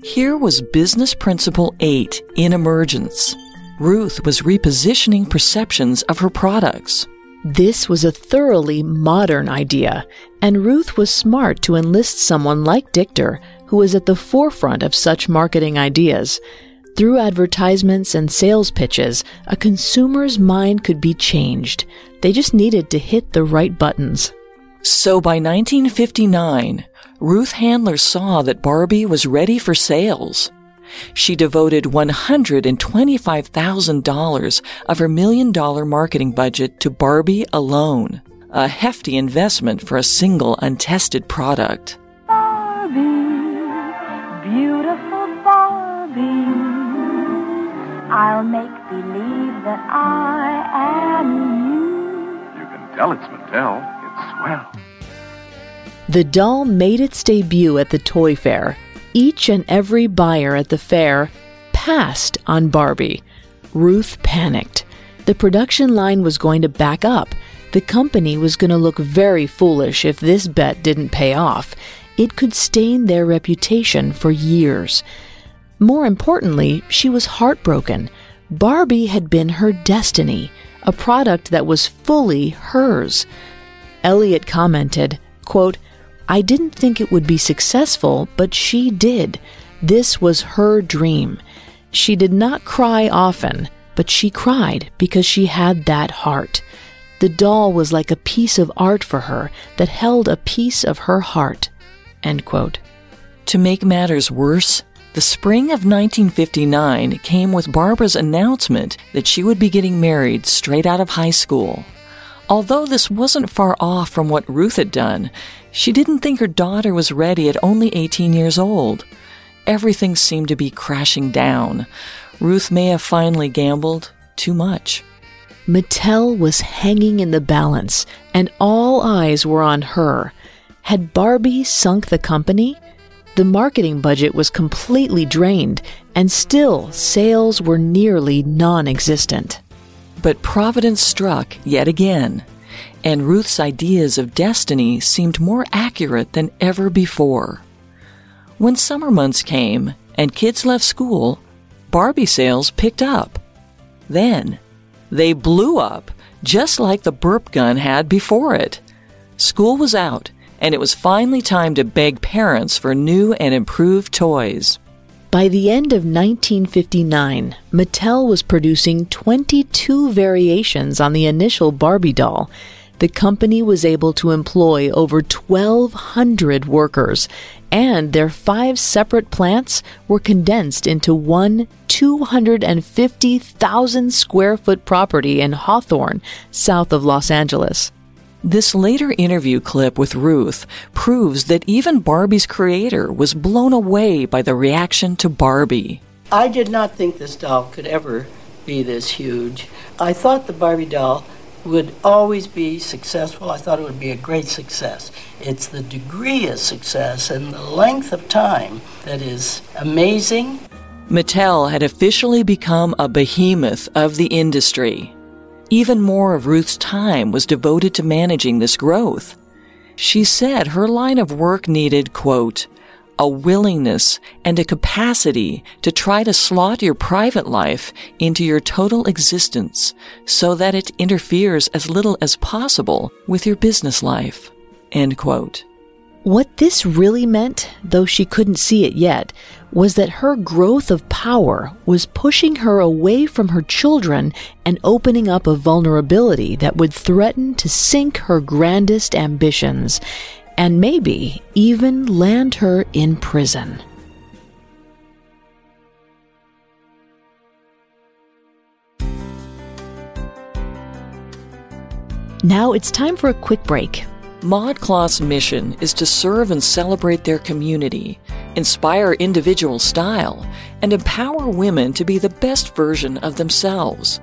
Here was business principle 8 in emergence. Ruth was repositioning perceptions of her products. This was a thoroughly modern idea, and Ruth was smart to enlist someone like Dichter, who was at the forefront of such marketing ideas. Through advertisements and sales pitches, a consumer's mind could be changed. They just needed to hit the right buttons. So by 1959, Ruth Handler saw that Barbie was ready for sales. She devoted $125,000 of her million dollar marketing budget to Barbie alone, a hefty investment for a single untested product. Barbie, beautiful Barbie, I'll make believe that I am you. You can tell it's Mattel. It's swell. The doll made its debut at the toy fair. Each and every buyer at the fair passed on Barbie. Ruth panicked. The production line was going to back up. The company was going to look very foolish if this bet didn't pay off. It could stain their reputation for years. More importantly, she was heartbroken. Barbie had been her destiny, a product that was fully hers. Elliot commented, quote, I didn't think it would be successful, but she did. This was her dream. She did not cry often, but she cried because she had that heart. The doll was like a piece of art for her that held a piece of her heart. End quote. To make matters worse, the spring of 1959 came with Barbara's announcement that she would be getting married straight out of high school. Although this wasn't far off from what Ruth had done, she didn't think her daughter was ready at only 18 years old. Everything seemed to be crashing down. Ruth may have finally gambled too much. Mattel was hanging in the balance, and all eyes were on her. Had Barbie sunk the company? The marketing budget was completely drained, and still sales were nearly non existent. But Providence struck yet again, and Ruth's ideas of destiny seemed more accurate than ever before. When summer months came and kids left school, Barbie sales picked up. Then, they blew up, just like the burp gun had before it. School was out, and it was finally time to beg parents for new and improved toys. By the end of 1959, Mattel was producing 22 variations on the initial Barbie doll. The company was able to employ over 1,200 workers, and their five separate plants were condensed into one 250,000 square foot property in Hawthorne, south of Los Angeles. This later interview clip with Ruth proves that even Barbie's creator was blown away by the reaction to Barbie. I did not think this doll could ever be this huge. I thought the Barbie doll would always be successful. I thought it would be a great success. It's the degree of success and the length of time that is amazing. Mattel had officially become a behemoth of the industry. Even more of Ruth's time was devoted to managing this growth. She said her line of work needed, quote, a willingness and a capacity to try to slot your private life into your total existence so that it interferes as little as possible with your business life. End quote. What this really meant, though she couldn't see it yet, was that her growth of power was pushing her away from her children and opening up a vulnerability that would threaten to sink her grandest ambitions and maybe even land her in prison. Now it's time for a quick break. ModCloth's mission is to serve and celebrate their community inspire individual style, and empower women to be the best version of themselves.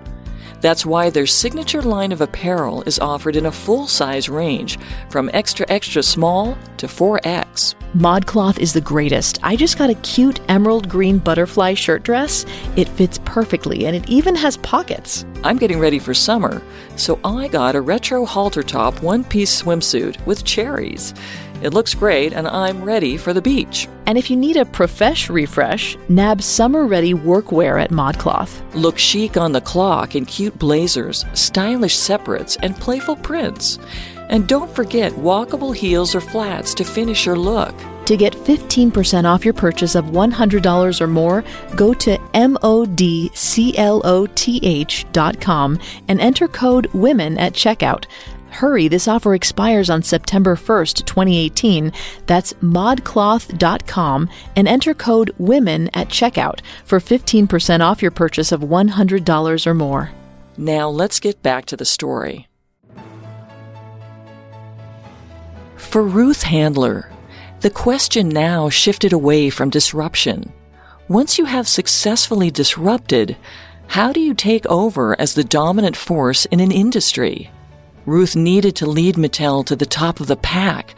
That's why their signature line of apparel is offered in a full size range from extra extra small to 4X. ModCloth is the greatest. I just got a cute emerald green butterfly shirt dress. It fits perfectly and it even has pockets. I'm getting ready for summer, so I got a retro halter top one piece swimsuit with cherries. It looks great, and I'm ready for the beach. And if you need a profesh refresh, nab summer ready workwear at ModCloth. Look chic on the clock in cute blazers, stylish separates, and playful prints. And don't forget walkable heels or flats to finish your look. To get 15% off your purchase of $100 or more, go to modcloth.com and enter code WOMEN at checkout. Hurry, this offer expires on September 1st, 2018. That's modcloth.com and enter code WOMEN at checkout for 15% off your purchase of $100 or more. Now let's get back to the story. For Ruth Handler, the question now shifted away from disruption. Once you have successfully disrupted, how do you take over as the dominant force in an industry? Ruth needed to lead Mattel to the top of the pack,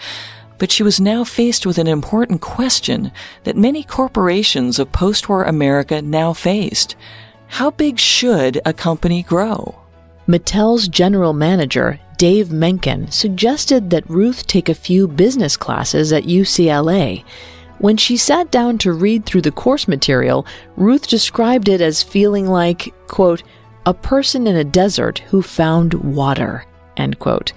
but she was now faced with an important question that many corporations of post-war America now faced. How big should a company grow? Mattel's general manager, Dave Menken, suggested that Ruth take a few business classes at UCLA. When she sat down to read through the course material, Ruth described it as feeling like, quote, a person in a desert who found water. End quote.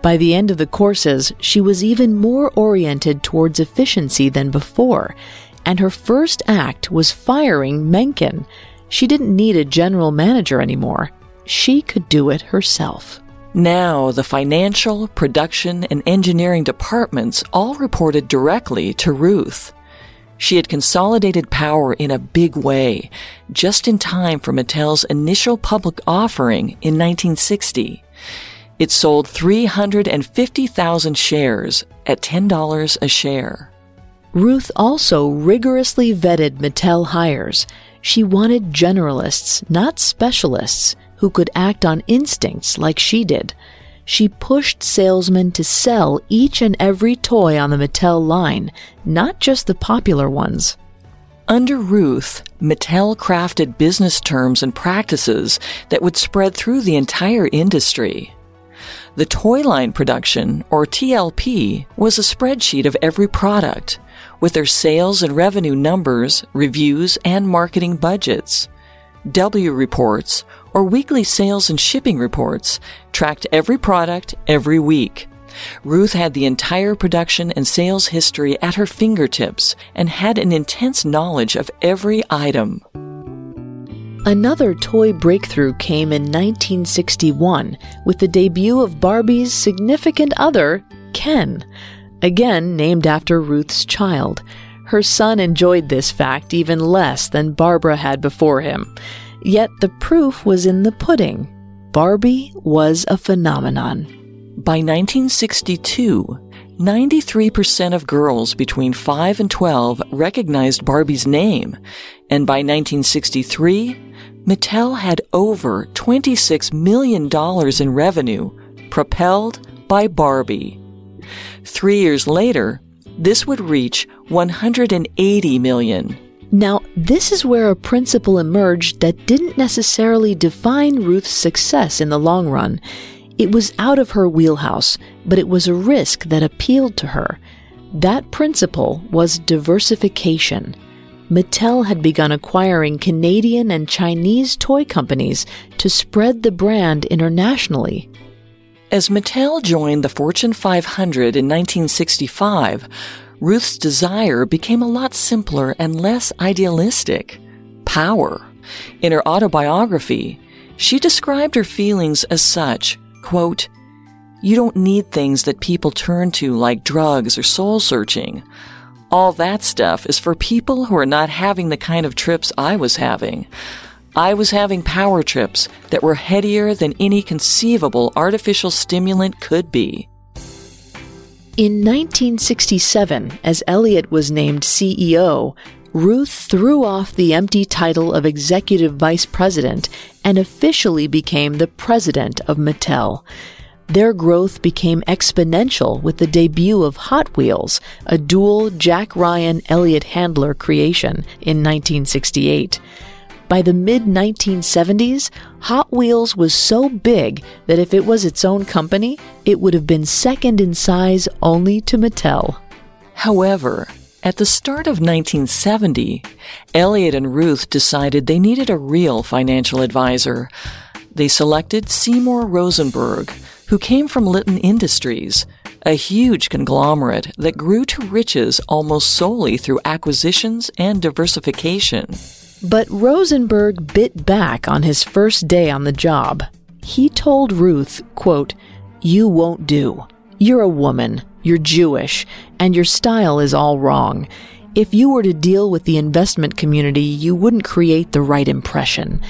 By the end of the courses, she was even more oriented towards efficiency than before, and her first act was firing Menken. She didn't need a general manager anymore. She could do it herself. Now, the financial, production, and engineering departments all reported directly to Ruth. She had consolidated power in a big way, just in time for Mattel's initial public offering in 1960. It sold 350,000 shares at $10 a share. Ruth also rigorously vetted Mattel hires. She wanted generalists, not specialists, who could act on instincts like she did. She pushed salesmen to sell each and every toy on the Mattel line, not just the popular ones. Under Ruth, Mattel crafted business terms and practices that would spread through the entire industry. The toy line production, or TLP, was a spreadsheet of every product, with their sales and revenue numbers, reviews, and marketing budgets. W reports, or weekly sales and shipping reports, tracked every product every week. Ruth had the entire production and sales history at her fingertips and had an intense knowledge of every item. Another toy breakthrough came in 1961 with the debut of Barbie's significant other, Ken, again named after Ruth's child. Her son enjoyed this fact even less than Barbara had before him. Yet the proof was in the pudding. Barbie was a phenomenon. By 1962, 93% of girls between 5 and 12 recognized Barbie's name, and by 1963, Mattel had over $26 million in revenue propelled by Barbie. Three years later, this would reach 180 million. Now, this is where a principle emerged that didn't necessarily define Ruth's success in the long run. It was out of her wheelhouse, but it was a risk that appealed to her. That principle was diversification. Mattel had begun acquiring Canadian and Chinese toy companies to spread the brand internationally. As Mattel joined the Fortune 500 in 1965, Ruth's desire became a lot simpler and less idealistic power. In her autobiography, she described her feelings as such quote, You don't need things that people turn to like drugs or soul searching. All that stuff is for people who are not having the kind of trips I was having. I was having power trips that were headier than any conceivable artificial stimulant could be. In 1967, as Elliot was named CEO, Ruth threw off the empty title of executive vice president and officially became the president of Mattel. Their growth became exponential with the debut of Hot Wheels, a dual Jack Ryan Elliot Handler creation in 1968. By the mid 1970s, Hot Wheels was so big that if it was its own company, it would have been second in size only to Mattel. However, at the start of 1970, Elliot and Ruth decided they needed a real financial advisor. They selected Seymour Rosenberg, who came from Litton Industries, a huge conglomerate that grew to riches almost solely through acquisitions and diversification. But Rosenberg bit back on his first day on the job. He told Ruth, quote, You won't do. You're a woman, you're Jewish, and your style is all wrong. If you were to deal with the investment community, you wouldn't create the right impression.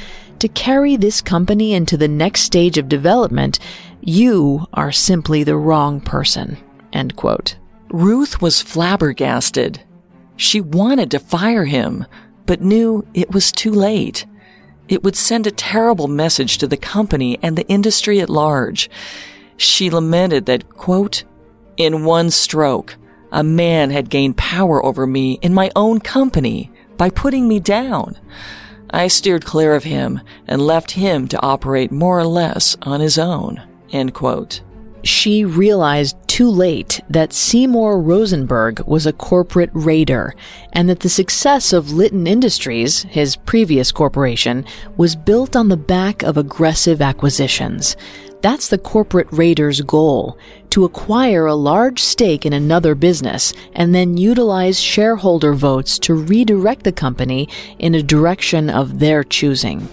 To carry this company into the next stage of development, you are simply the wrong person. End quote. Ruth was flabbergasted. She wanted to fire him, but knew it was too late. It would send a terrible message to the company and the industry at large. She lamented that, quote, in one stroke, a man had gained power over me in my own company by putting me down. I steered clear of him and left him to operate more or less on his own. End quote. She realized too late that Seymour Rosenberg was a corporate raider and that the success of Litton Industries, his previous corporation, was built on the back of aggressive acquisitions. That's the corporate raider's goal to acquire a large stake in another business and then utilize shareholder votes to redirect the company in a direction of their choosing.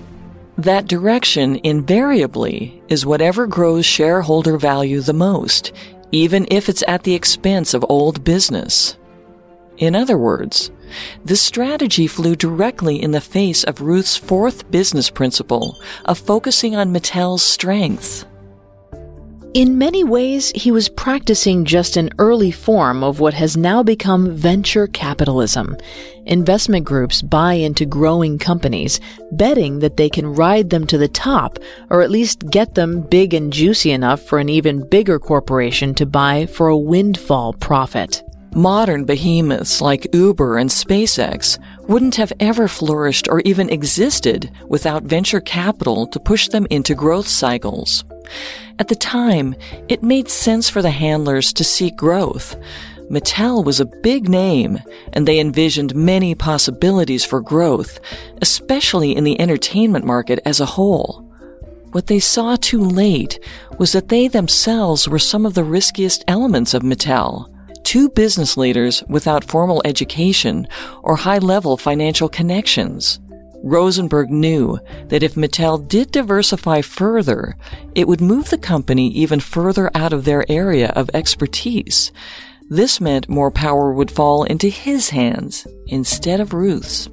That direction invariably is whatever grows shareholder value the most, even if it's at the expense of old business. In other words, this strategy flew directly in the face of Ruth's fourth business principle of focusing on Mattel's strengths. In many ways, he was practicing just an early form of what has now become venture capitalism. Investment groups buy into growing companies, betting that they can ride them to the top, or at least get them big and juicy enough for an even bigger corporation to buy for a windfall profit. Modern behemoths like Uber and SpaceX wouldn't have ever flourished or even existed without venture capital to push them into growth cycles. At the time, it made sense for the handlers to seek growth. Mattel was a big name, and they envisioned many possibilities for growth, especially in the entertainment market as a whole. What they saw too late was that they themselves were some of the riskiest elements of Mattel. Two business leaders without formal education or high level financial connections. Rosenberg knew that if Mattel did diversify further, it would move the company even further out of their area of expertise. This meant more power would fall into his hands instead of Ruth's.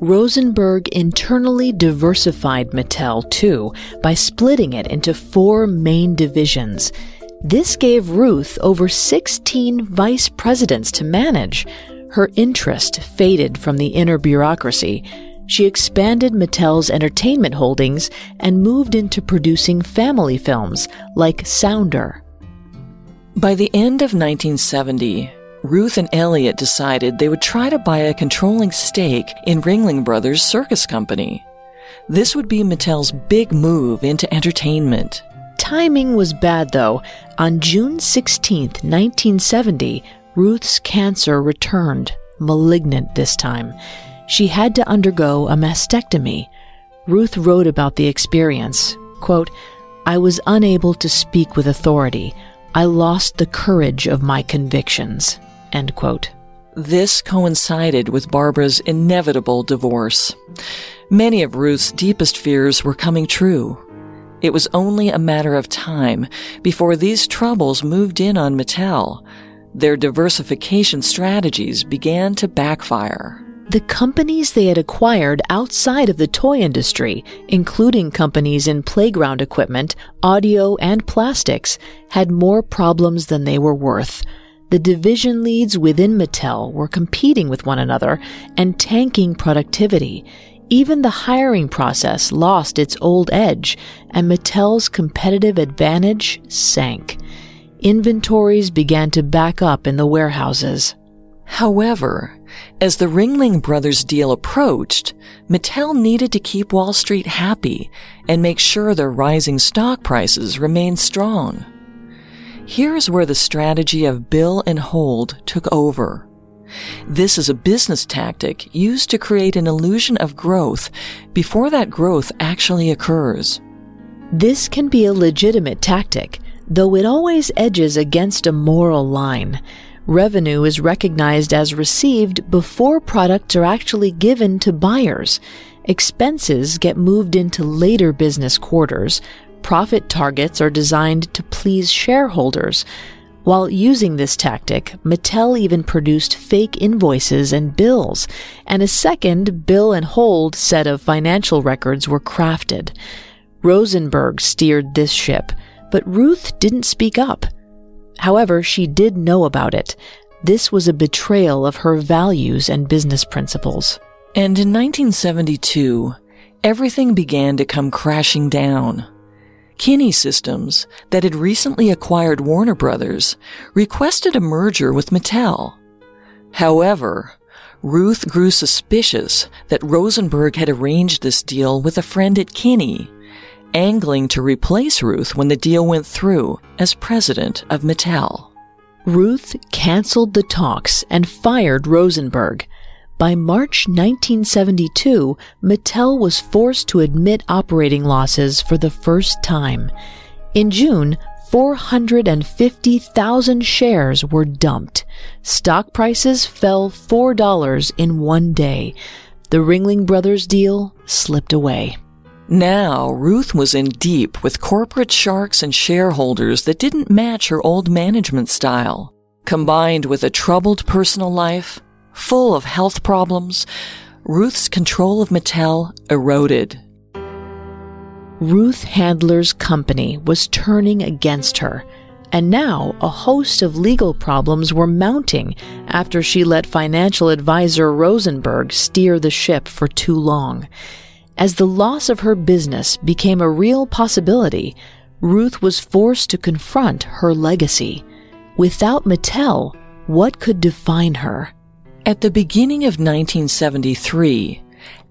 Rosenberg internally diversified Mattel too by splitting it into four main divisions. This gave Ruth over 16 vice presidents to manage. Her interest faded from the inner bureaucracy she expanded Mattel's entertainment holdings and moved into producing family films like Sounder. By the end of 1970, Ruth and Elliot decided they would try to buy a controlling stake in Ringling Brothers Circus Company. This would be Mattel's big move into entertainment. Timing was bad though. On June 16, 1970, Ruth's cancer returned, malignant this time she had to undergo a mastectomy. Ruth wrote about the experience. Quote, I was unable to speak with authority. I lost the courage of my convictions. End quote. This coincided with Barbara's inevitable divorce. Many of Ruth's deepest fears were coming true. It was only a matter of time before these troubles moved in on Mattel. Their diversification strategies began to backfire the companies they had acquired outside of the toy industry, including companies in playground equipment, audio, and plastics, had more problems than they were worth. the division leads within Mattel were competing with one another and tanking productivity. Even the hiring process lost its old edge, and Mattel's competitive advantage sank. Inventories began to back up in the warehouses. However, as the Ringling Brothers deal approached, Mattel needed to keep Wall Street happy and make sure their rising stock prices remained strong. Here's where the strategy of bill and hold took over. This is a business tactic used to create an illusion of growth before that growth actually occurs. This can be a legitimate tactic, though it always edges against a moral line. Revenue is recognized as received before products are actually given to buyers. Expenses get moved into later business quarters, Profit targets are designed to please shareholders. While using this tactic, Mattel even produced fake invoices and bills, and a second bill and hold set of financial records were crafted. Rosenberg steered this ship, but Ruth didn't speak up. However, she did know about it. This was a betrayal of her values and business principles. And in 1972, everything began to come crashing down. Kinney Systems, that had recently acquired Warner Brothers, requested a merger with Mattel. However, Ruth grew suspicious that Rosenberg had arranged this deal with a friend at Kinney, angling to replace Ruth when the deal went through as president of Mattel. Ruth canceled the talks and fired Rosenberg, by March 1972, Mattel was forced to admit operating losses for the first time. In June, 450,000 shares were dumped. Stock prices fell $4 in one day. The Ringling Brothers deal slipped away. Now, Ruth was in deep with corporate sharks and shareholders that didn't match her old management style. Combined with a troubled personal life, full of health problems, Ruth's control of Mattel eroded. Ruth Handler's company was turning against her, and now a host of legal problems were mounting after she let financial advisor Rosenberg steer the ship for too long. As the loss of her business became a real possibility, Ruth was forced to confront her legacy. Without Mattel, what could define her? At the beginning of 1973,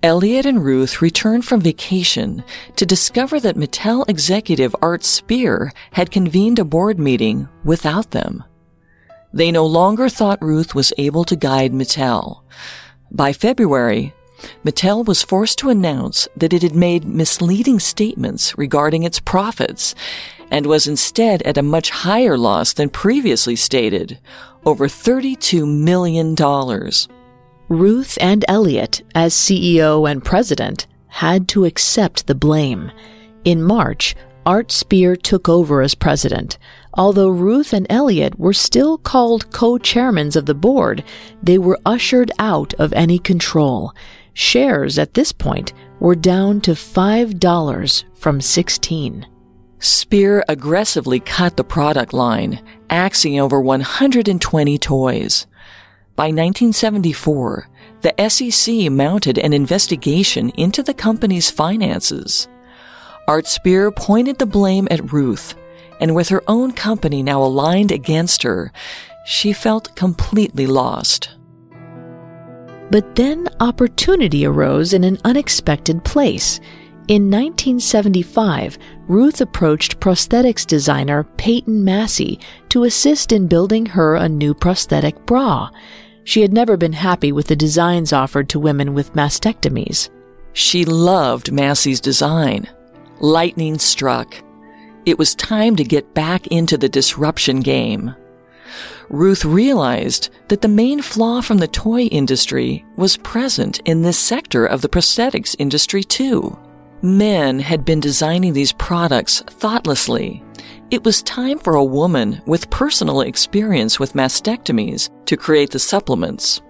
Elliot and Ruth returned from vacation to discover that Mattel executive Art Spear had convened a board meeting without them. They no longer thought Ruth was able to guide Mattel. By February, Mattel was forced to announce that it had made misleading statements regarding its profits and was instead at a much higher loss than previously stated, over $32 million. Ruth and Elliot, as CEO and president, had to accept the blame. In March, Art Spear took over as president. Although Ruth and Elliot were still called co-chairmen of the board, they were ushered out of any control. Shares at this point were down to $5 from 16. Spear aggressively cut the product line, axing over 120 toys. By 1974, the SEC mounted an investigation into the company's finances. Art Spear pointed the blame at Ruth, and with her own company now aligned against her, she felt completely lost. But then opportunity arose in an unexpected place. In 1975, Ruth approached prosthetics designer Peyton Massey to assist in building her a new prosthetic bra. She had never been happy with the designs offered to women with mastectomies. She loved Massey's design. Lightning struck. It was time to get back into the disruption game. Ruth realized that the main flaw from the toy industry was present in this sector of the prosthetics industry too. Men had been designing these products thoughtlessly. It was time for a woman with personal experience with mastectomies to create the supplements.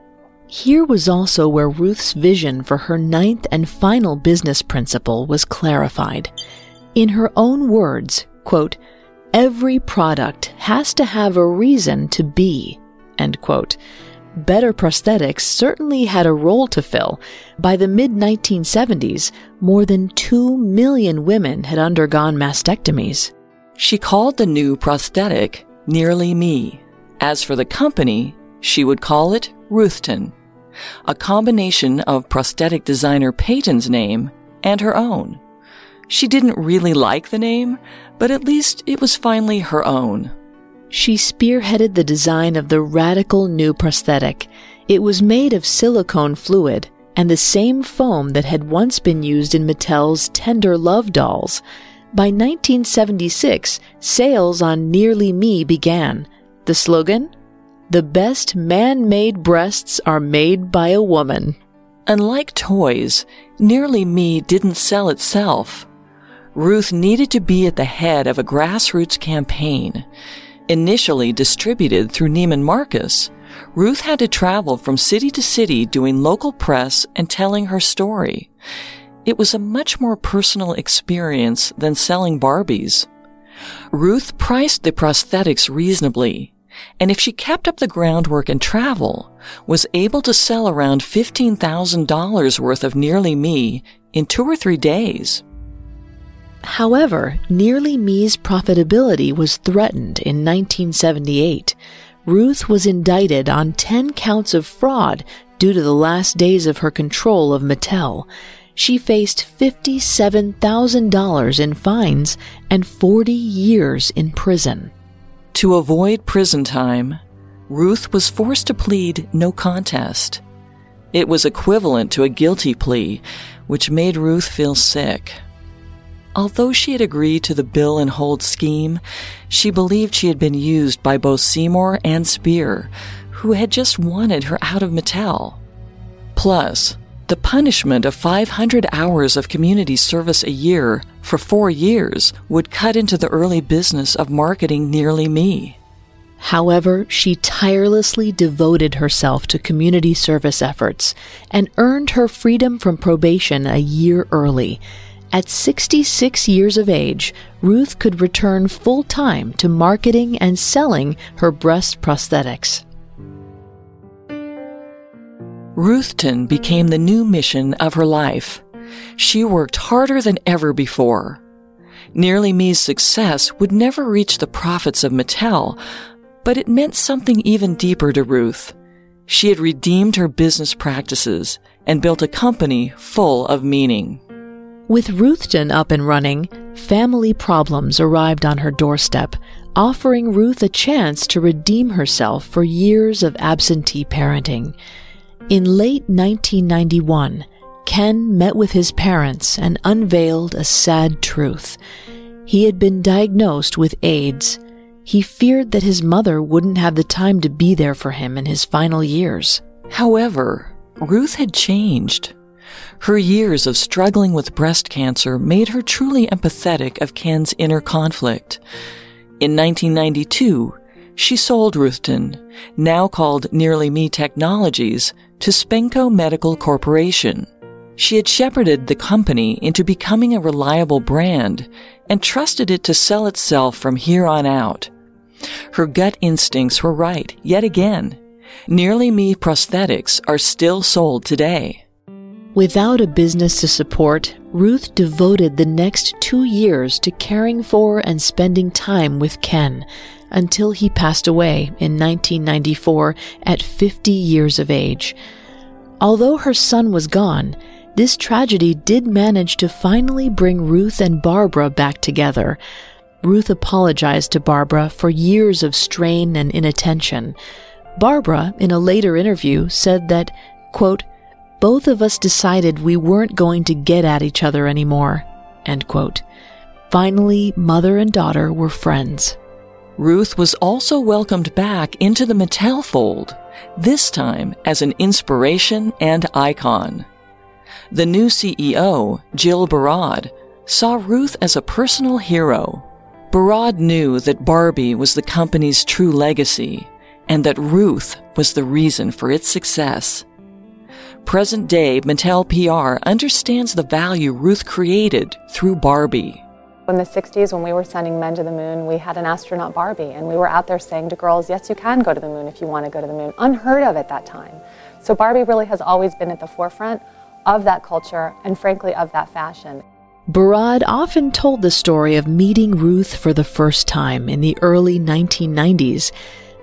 Here was also where Ruth's vision for her ninth and final business principle was clarified. In her own words, quote, Every product has to have a reason to be. End quote. Better prosthetics certainly had a role to fill. By the mid 1970s, more than 2 million women had undergone mastectomies. She called the new prosthetic Nearly Me. As for the company, she would call it Ruthton, a combination of prosthetic designer Peyton's name and her own. She didn't really like the name, but at least it was finally her own. She spearheaded the design of the radical new prosthetic. It was made of silicone fluid and the same foam that had once been used in Mattel's Tender Love dolls. By 1976, sales on Nearly Me began. The slogan? The best man made breasts are made by a woman. Unlike toys, Nearly Me didn't sell itself. Ruth needed to be at the head of a grassroots campaign. Initially distributed through Neiman Marcus, Ruth had to travel from city to city doing local press and telling her story. It was a much more personal experience than selling Barbies. Ruth priced the prosthetics reasonably, and if she kept up the groundwork and travel, was able to sell around $15,000 worth of Nearly Me in two or three days. However, Nearly Me's profitability was threatened in 1978. Ruth was indicted on 10 counts of fraud due to the last days of her control of Mattel. She faced $57,000 in fines and 40 years in prison. To avoid prison time, Ruth was forced to plead no contest. It was equivalent to a guilty plea, which made Ruth feel sick. Although she had agreed to the bill and hold scheme, she believed she had been used by both Seymour and Spear, who had just wanted her out of Mattel. Plus, the punishment of 500 hours of community service a year for four years would cut into the early business of marketing Nearly Me. However, she tirelessly devoted herself to community service efforts and earned her freedom from probation a year early at 66 years of age, Ruth could return full time to marketing and selling her breast prosthetics. Ruthton became the new mission of her life. She worked harder than ever before. Nearly Me's success would never reach the profits of Mattel, but it meant something even deeper to Ruth. She had redeemed her business practices and built a company full of meaning. With Ruthton up and running, family problems arrived on her doorstep, offering Ruth a chance to redeem herself for years of absentee parenting. In late 1991, Ken met with his parents and unveiled a sad truth. He had been diagnosed with AIDS. He feared that his mother wouldn't have the time to be there for him in his final years. However, Ruth had changed. Her years of struggling with breast cancer made her truly empathetic of Ken's inner conflict. In 1992, she sold Ruthton, now called Nearly Me Technologies, to Spenco Medical Corporation. She had shepherded the company into becoming a reliable brand and trusted it to sell itself from here on out. Her gut instincts were right, yet again. Nearly Me prosthetics are still sold today. Without a business to support, Ruth devoted the next two years to caring for and spending time with Ken until he passed away in 1994 at 50 years of age. Although her son was gone, this tragedy did manage to finally bring Ruth and Barbara back together. Ruth apologized to Barbara for years of strain and inattention. Barbara, in a later interview, said that, quote, both of us decided we weren't going to get at each other anymore. End quote. Finally, mother and daughter were friends. Ruth was also welcomed back into the Mattel fold, this time as an inspiration and icon. The new CEO, Jill Barad, saw Ruth as a personal hero. Barad knew that Barbie was the company's true legacy and that Ruth was the reason for its success. Present day Mattel PR understands the value Ruth created through Barbie. In the 60s, when we were sending men to the moon, we had an astronaut Barbie, and we were out there saying to girls, yes, you can go to the moon if you want to go to the moon. Unheard of at that time. So Barbie really has always been at the forefront of that culture and, frankly, of that fashion. Barad often told the story of meeting Ruth for the first time in the early 1990s.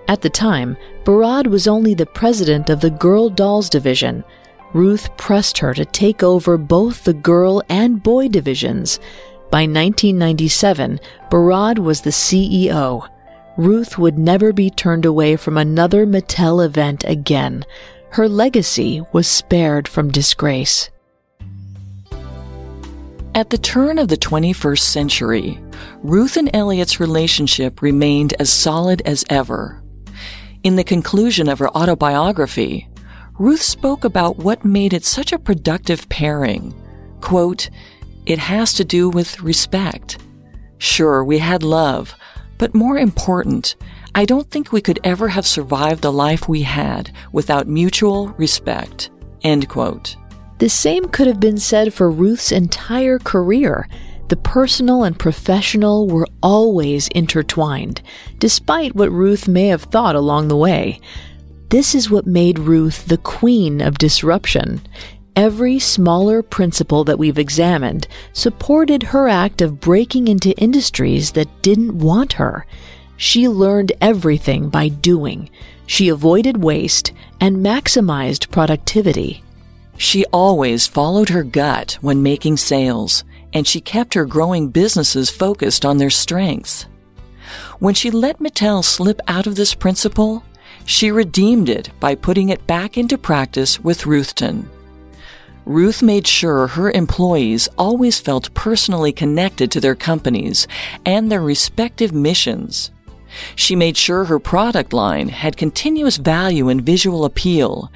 At the time, Barad was only the president of the Girl Dolls division. Ruth pressed her to take over both the girl and boy divisions. By 1997, Barad was the CEO. Ruth would never be turned away from another Mattel event again. Her legacy was spared from disgrace. At the turn of the 21st century, Ruth and Elliot's relationship remained as solid as ever. In the conclusion of her autobiography, Ruth spoke about what made it such a productive pairing. Quote, it has to do with respect. Sure, we had love, but more important, I don't think we could ever have survived the life we had without mutual respect. End quote. The same could have been said for Ruth's entire career. The personal and professional were always intertwined, despite what Ruth may have thought along the way. This is what made Ruth the queen of disruption. Every smaller principle that we've examined supported her act of breaking into industries that didn't want her. She learned everything by doing. She avoided waste and maximized productivity. She always followed her gut when making sales, and she kept her growing businesses focused on their strengths. When she let Mattel slip out of this principle, she redeemed it by putting it back into practice with Ruthton. Ruth made sure her employees always felt personally connected to their companies and their respective missions. She made sure her product line had continuous value and visual appeal,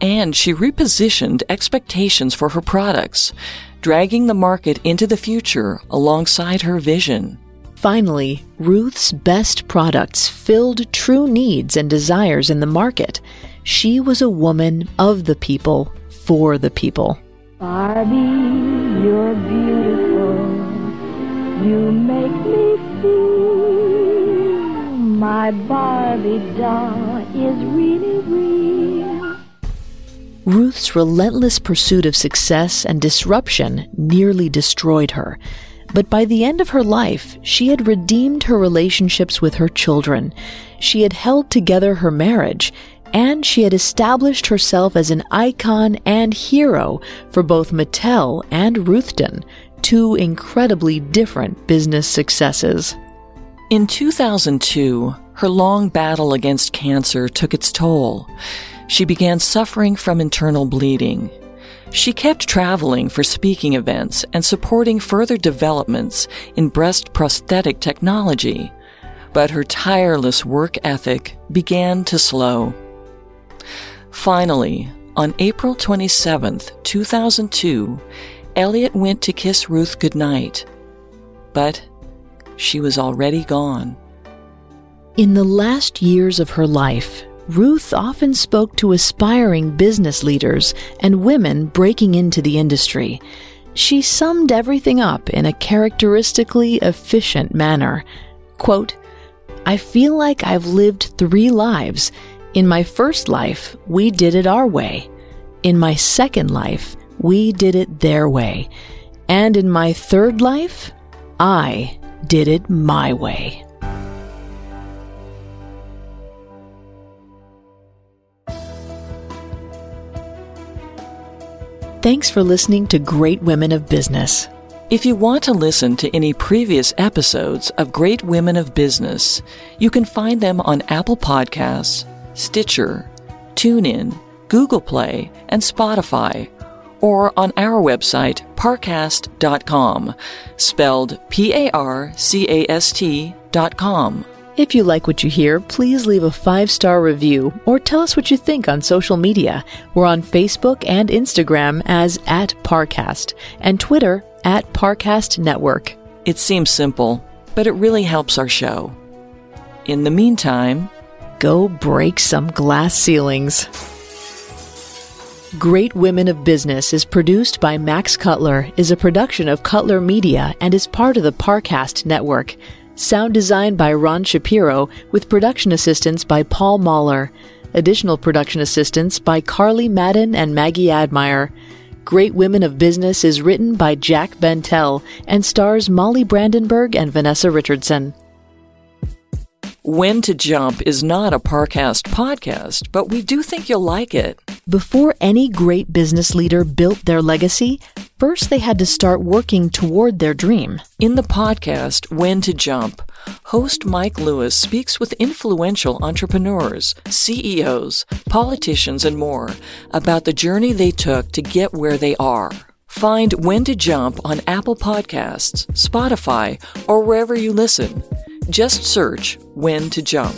and she repositioned expectations for her products, dragging the market into the future alongside her vision. Finally, Ruth's best products filled true needs and desires in the market. She was a woman of the people, for the people. Barbie, you're beautiful. You make me feel my Barbie doll is really real. Ruth's relentless pursuit of success and disruption nearly destroyed her. But by the end of her life, she had redeemed her relationships with her children. She had held together her marriage, and she had established herself as an icon and hero for both Mattel and Ruthton, two incredibly different business successes. In 2002, her long battle against cancer took its toll. She began suffering from internal bleeding. She kept traveling for speaking events and supporting further developments in breast prosthetic technology, but her tireless work ethic began to slow. Finally, on April 27, 2002, Elliot went to kiss Ruth goodnight, but she was already gone. In the last years of her life, Ruth often spoke to aspiring business leaders and women breaking into the industry. She summed everything up in a characteristically efficient manner. Quote, I feel like I've lived three lives. In my first life, we did it our way. In my second life, we did it their way. And in my third life, I did it my way. Thanks for listening to Great Women of Business. If you want to listen to any previous episodes of Great Women of Business, you can find them on Apple Podcasts, Stitcher, TuneIn, Google Play, and Spotify, or on our website, parcast.com, spelled P A R C A S T dot com. If you like what you hear, please leave a five star review or tell us what you think on social media. We're on Facebook and Instagram as at Parcast and Twitter at Parcast Network. It seems simple, but it really helps our show. In the meantime, Go break some glass ceilings. Great Women of Business is produced by Max Cutler, is a production of Cutler Media, and is part of the Parcast Network. Sound design by Ron Shapiro, with production assistance by Paul Mahler. Additional production assistance by Carly Madden and Maggie Admire. Great Women of Business is written by Jack Bentel and stars Molly Brandenburg and Vanessa Richardson. When to Jump is not a Parcast podcast, but we do think you'll like it. Before any great business leader built their legacy, first they had to start working toward their dream. In the podcast, When to Jump, host Mike Lewis speaks with influential entrepreneurs, CEOs, politicians, and more about the journey they took to get where they are. Find When to Jump on Apple Podcasts, Spotify, or wherever you listen. Just search When to Jump.